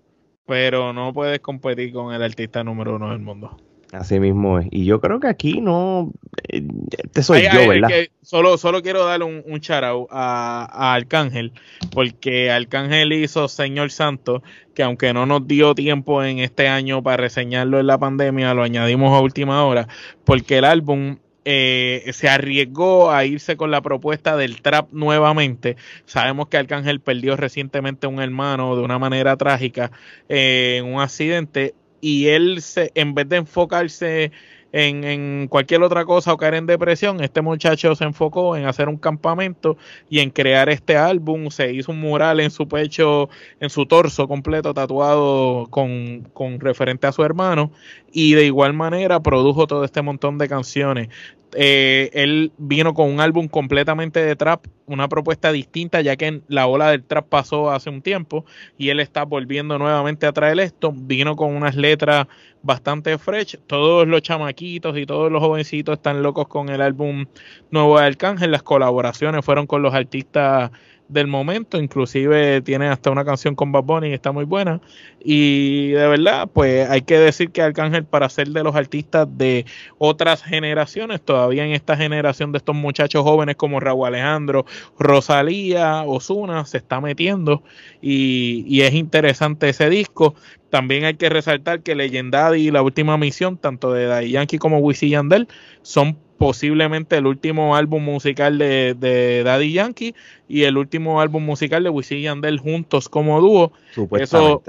pero no puedes competir con el artista número uno del mundo. Así mismo es. Y yo creo que aquí no. Eh, este soy yo, ¿verdad? solo, solo quiero dar un, un shout a, a, Arcángel, porque Arcángel hizo Señor Santo, que aunque no nos dio tiempo en este año para reseñarlo en la pandemia, lo añadimos a última hora, porque el álbum eh, se arriesgó a irse con la propuesta del trap nuevamente. Sabemos que Arcángel perdió recientemente un hermano de una manera trágica eh, en un accidente y él se, en vez de enfocarse en, en, cualquier otra cosa o caer en depresión, este muchacho se enfocó en hacer un campamento y en crear este álbum. Se hizo un mural en su pecho, en su torso completo, tatuado con, con referente a su hermano. Y de igual manera produjo todo este montón de canciones. Eh, él vino con un álbum completamente de trap, una propuesta distinta, ya que la ola del trap pasó hace un tiempo y él está volviendo nuevamente a traer esto. Vino con unas letras bastante fresh. Todos los chamaquitos y todos los jovencitos están locos con el álbum nuevo de Arcángel. Las colaboraciones fueron con los artistas del momento, inclusive tiene hasta una canción con Bad Bunny, está muy buena. Y de verdad, pues hay que decir que Arcángel para ser de los artistas de otras generaciones, todavía en esta generación de estos muchachos jóvenes como Raúl Alejandro, Rosalía, Osuna, se está metiendo y, es interesante ese disco. También hay que resaltar que Legendary y La Última Misión, tanto de Daddy Yankee como Wisin Yandel, son posiblemente el último álbum musical de, de, Daddy Yankee y el último álbum musical de Wisin y Yandel juntos como dúo. Eso,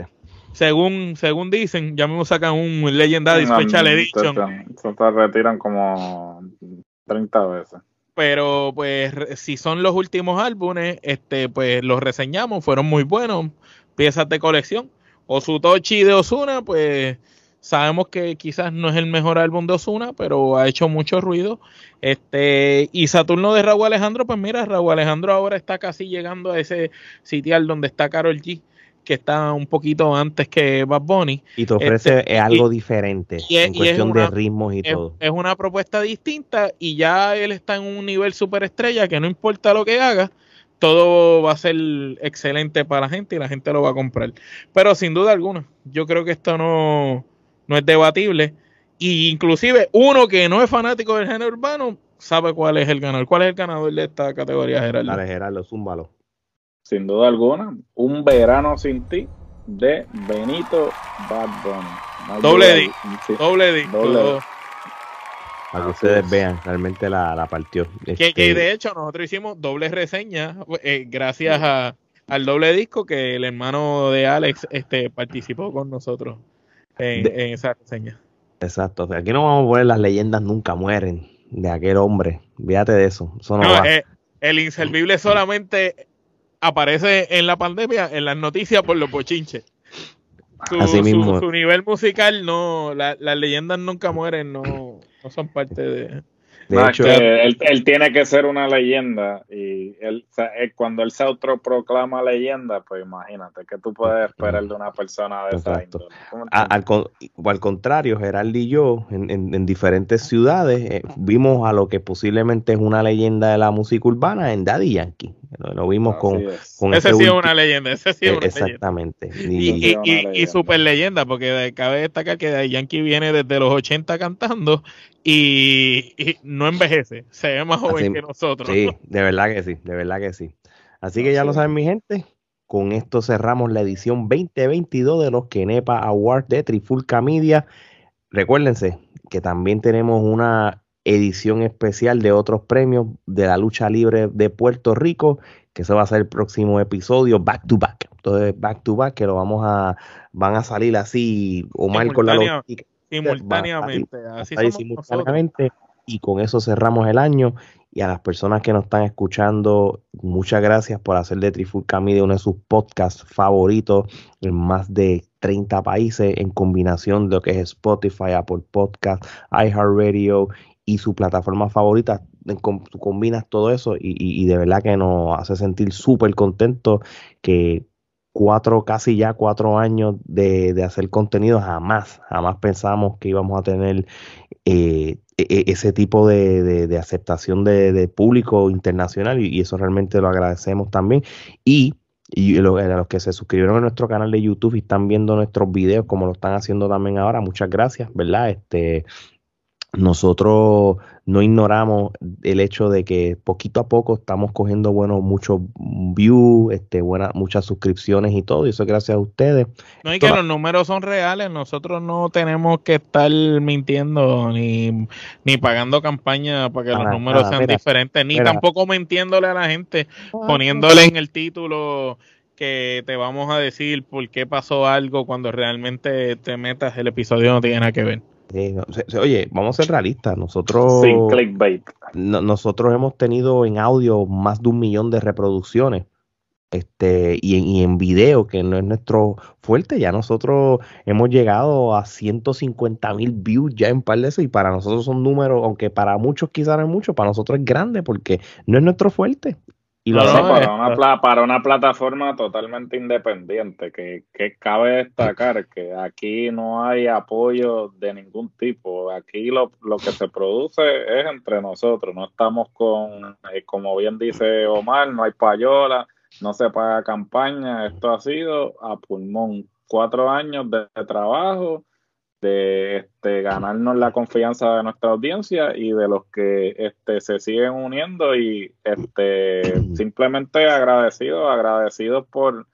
según, según dicen, ya mismo sacan un Legendary Special Edition. Se, se retiran como 30 veces. Pero pues si son los últimos álbumes, este pues los reseñamos, fueron muy buenos, piezas de colección. O su Tochi de Osuna, pues Sabemos que quizás no es el mejor álbum de Osuna, pero ha hecho mucho ruido. Este, y Saturno de Raúl Alejandro, pues mira, Raúl Alejandro ahora está casi llegando a ese sitial donde está Carol G, que está un poquito antes que Bad Bunny. Y te ofrece este, algo diferente en cuestión de ritmos y todo. Es una propuesta distinta y ya él está en un nivel superestrella que no importa lo que haga, todo va a ser excelente para la gente y la gente lo va a comprar. Pero sin duda alguna, yo creo que esto no no es debatible. Y inclusive uno que no es fanático del género urbano sabe cuál es el ganador. ¿Cuál es el ganador de esta categoría, Gerardo? Dale, Gerardo, zúmbalo. Sin duda alguna, Un Verano Sin Ti de Benito Bad Bunny. Doble D, doble D. Para que ustedes vean, realmente la, la partió. Que, que, este de hecho nosotros hicimos doble reseña eh, gracias a, al doble disco que el hermano de Alex este, participó con nosotros en, esa reseña. Exacto. Aquí no vamos a poner las leyendas nunca mueren de aquel hombre. Fíjate de eso. Eh, el inservible solamente aparece en la pandemia, en las noticias por los bochinches. Su, Así mismo. Su, nivel musical, no, las leyendas nunca mueren, no, no son parte de, de hecho, él, él, tiene que ser una leyenda y él, cuando él se autoproclama leyenda, pues imagínate que tú puedes esperar de una persona de esa índole. Al, al, contrario, Gerald y yo en, en, diferentes ciudades eh, vimos a lo que posiblemente es una leyenda de la música urbana en Daddy Yankee. Lo, vimos con, con, ese, sí es una leyenda, ese sí es una Exactamente. Y, y, y, super leyenda, porque cabe destacar que Daddy Yankee viene desde los 80 cantando y, no envejece, se ve más joven que nosotros. Sí, de verdad que sí, de verdad que sí. Así que ya lo saben mi gente, con esto cerramos la edición 2022 de los Kenepa Awards de Trifulca Media. Recuérdense que también tenemos una edición especial de otros premios de la lucha libre de Puerto Rico, que eso va a ser el próximo episodio back to back. Entonces, back to back, que lo vamos a, van a salir así, o mal con la lógica Simultáneamente, así simultáneamente. Y con eso cerramos el año. Y a las personas que nos están escuchando, muchas gracias por hacer de Trifulca Media uno de sus podcasts favoritos en más de 30 países en combinación de lo que es Spotify, Apple Podcast, iHeartRadio y su plataforma favorita. Tú combinas todo eso y, y de verdad que nos hace sentir súper contentos que cuatro, casi ya cuatro años de, de hacer contenido, jamás, jamás pensamos que íbamos a tener eh, e, e, ese tipo de, de, aceptación de, público internacional y, eso realmente lo agradecemos también. Y, y a los que se suscribieron a nuestro canal de YouTube y están viendo nuestros videos como lo están haciendo también ahora, muchas gracias, ¿verdad? Este, nosotros no ignoramos el hecho de que poquito a poco estamos cogiendo bueno muchos views, este, buenas, muchas suscripciones y todo, y eso gracias a ustedes. No, y que los números son reales, nosotros no tenemos que estar mintiendo ni, ni pagando campaña para que los números sean diferentes, ni tampoco mintiéndole a la gente, poniéndole en el título que te vamos a decir por qué pasó algo cuando realmente te metas el episodio no tiene nada que ver oye, vamos a ser realistas. Nosotros. nosotros hemos tenido en audio más de un millón de reproducciones. Este, y en, y en video, que no es nuestro fuerte, ya nosotros hemos llegado a 150 mil views ya en par de eso, y para nosotros son números, aunque para muchos quizás no es mucho, para nosotros es grande porque no es nuestro fuerte. Y para, una para una plataforma totalmente independiente, que, cabe destacar que aquí no hay apoyo de ningún tipo. Aquí lo, lo que se produce es entre nosotros. No estamos con, eh, como bien dice Omar, no hay payola, no se paga campaña. Esto ha sido a pulmón. Cuatro años de trabajo de este, ganarnos la confianza de nuestra audiencia y de los que este, se siguen uniendo y este, simplemente agradecidos, agradecidos por,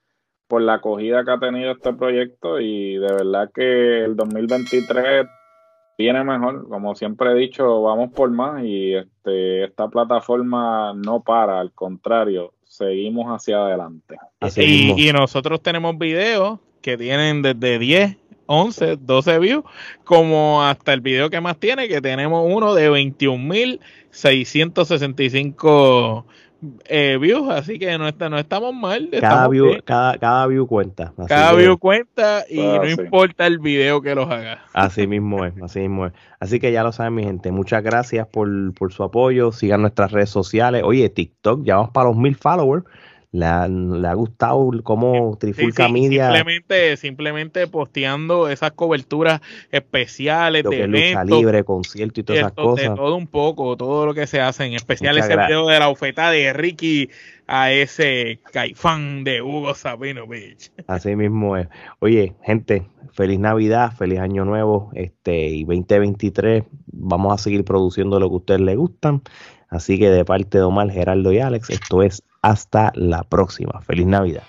por la acogida que ha tenido este proyecto y de verdad que el 2023 viene mejor, como siempre he dicho, vamos por más y este, esta plataforma no para, al contrario, seguimos hacia adelante. y, y nosotros tenemos videos que tienen desde 10 11, 12 views, como hasta el video que más tiene, que tenemos uno de 21.665 eh, views, así que no, está, no estamos mal. Cada, view, cada, cada, view cuenta. cada view cuenta y ah, no importa el video que los haga. Así mismo es, así mismo es. Así que ya lo saben mi gente, muchas gracias por, por su apoyo, sigan nuestras redes sociales. Oye, TikTok, ya vamos para los mil followers le ha, le ha gustado cómo Trifulca Media. Simplemente, simplemente posteando esas coberturas especiales de que lucha libre, concierto y todas esas cosas. todo un poco, todo lo que se hace, en especial ese video de la oferta de Ricky a ese caifán de Hugo Sabinovich. Así mismo es. Oye, gente, feliz Navidad, feliz Año Nuevo, este y 2023. Vamos a seguir produciendo lo que a ustedes les gustan. Así que de parte de Omar, Geraldo y Alex, esto es hasta la próxima. Feliz Navidad.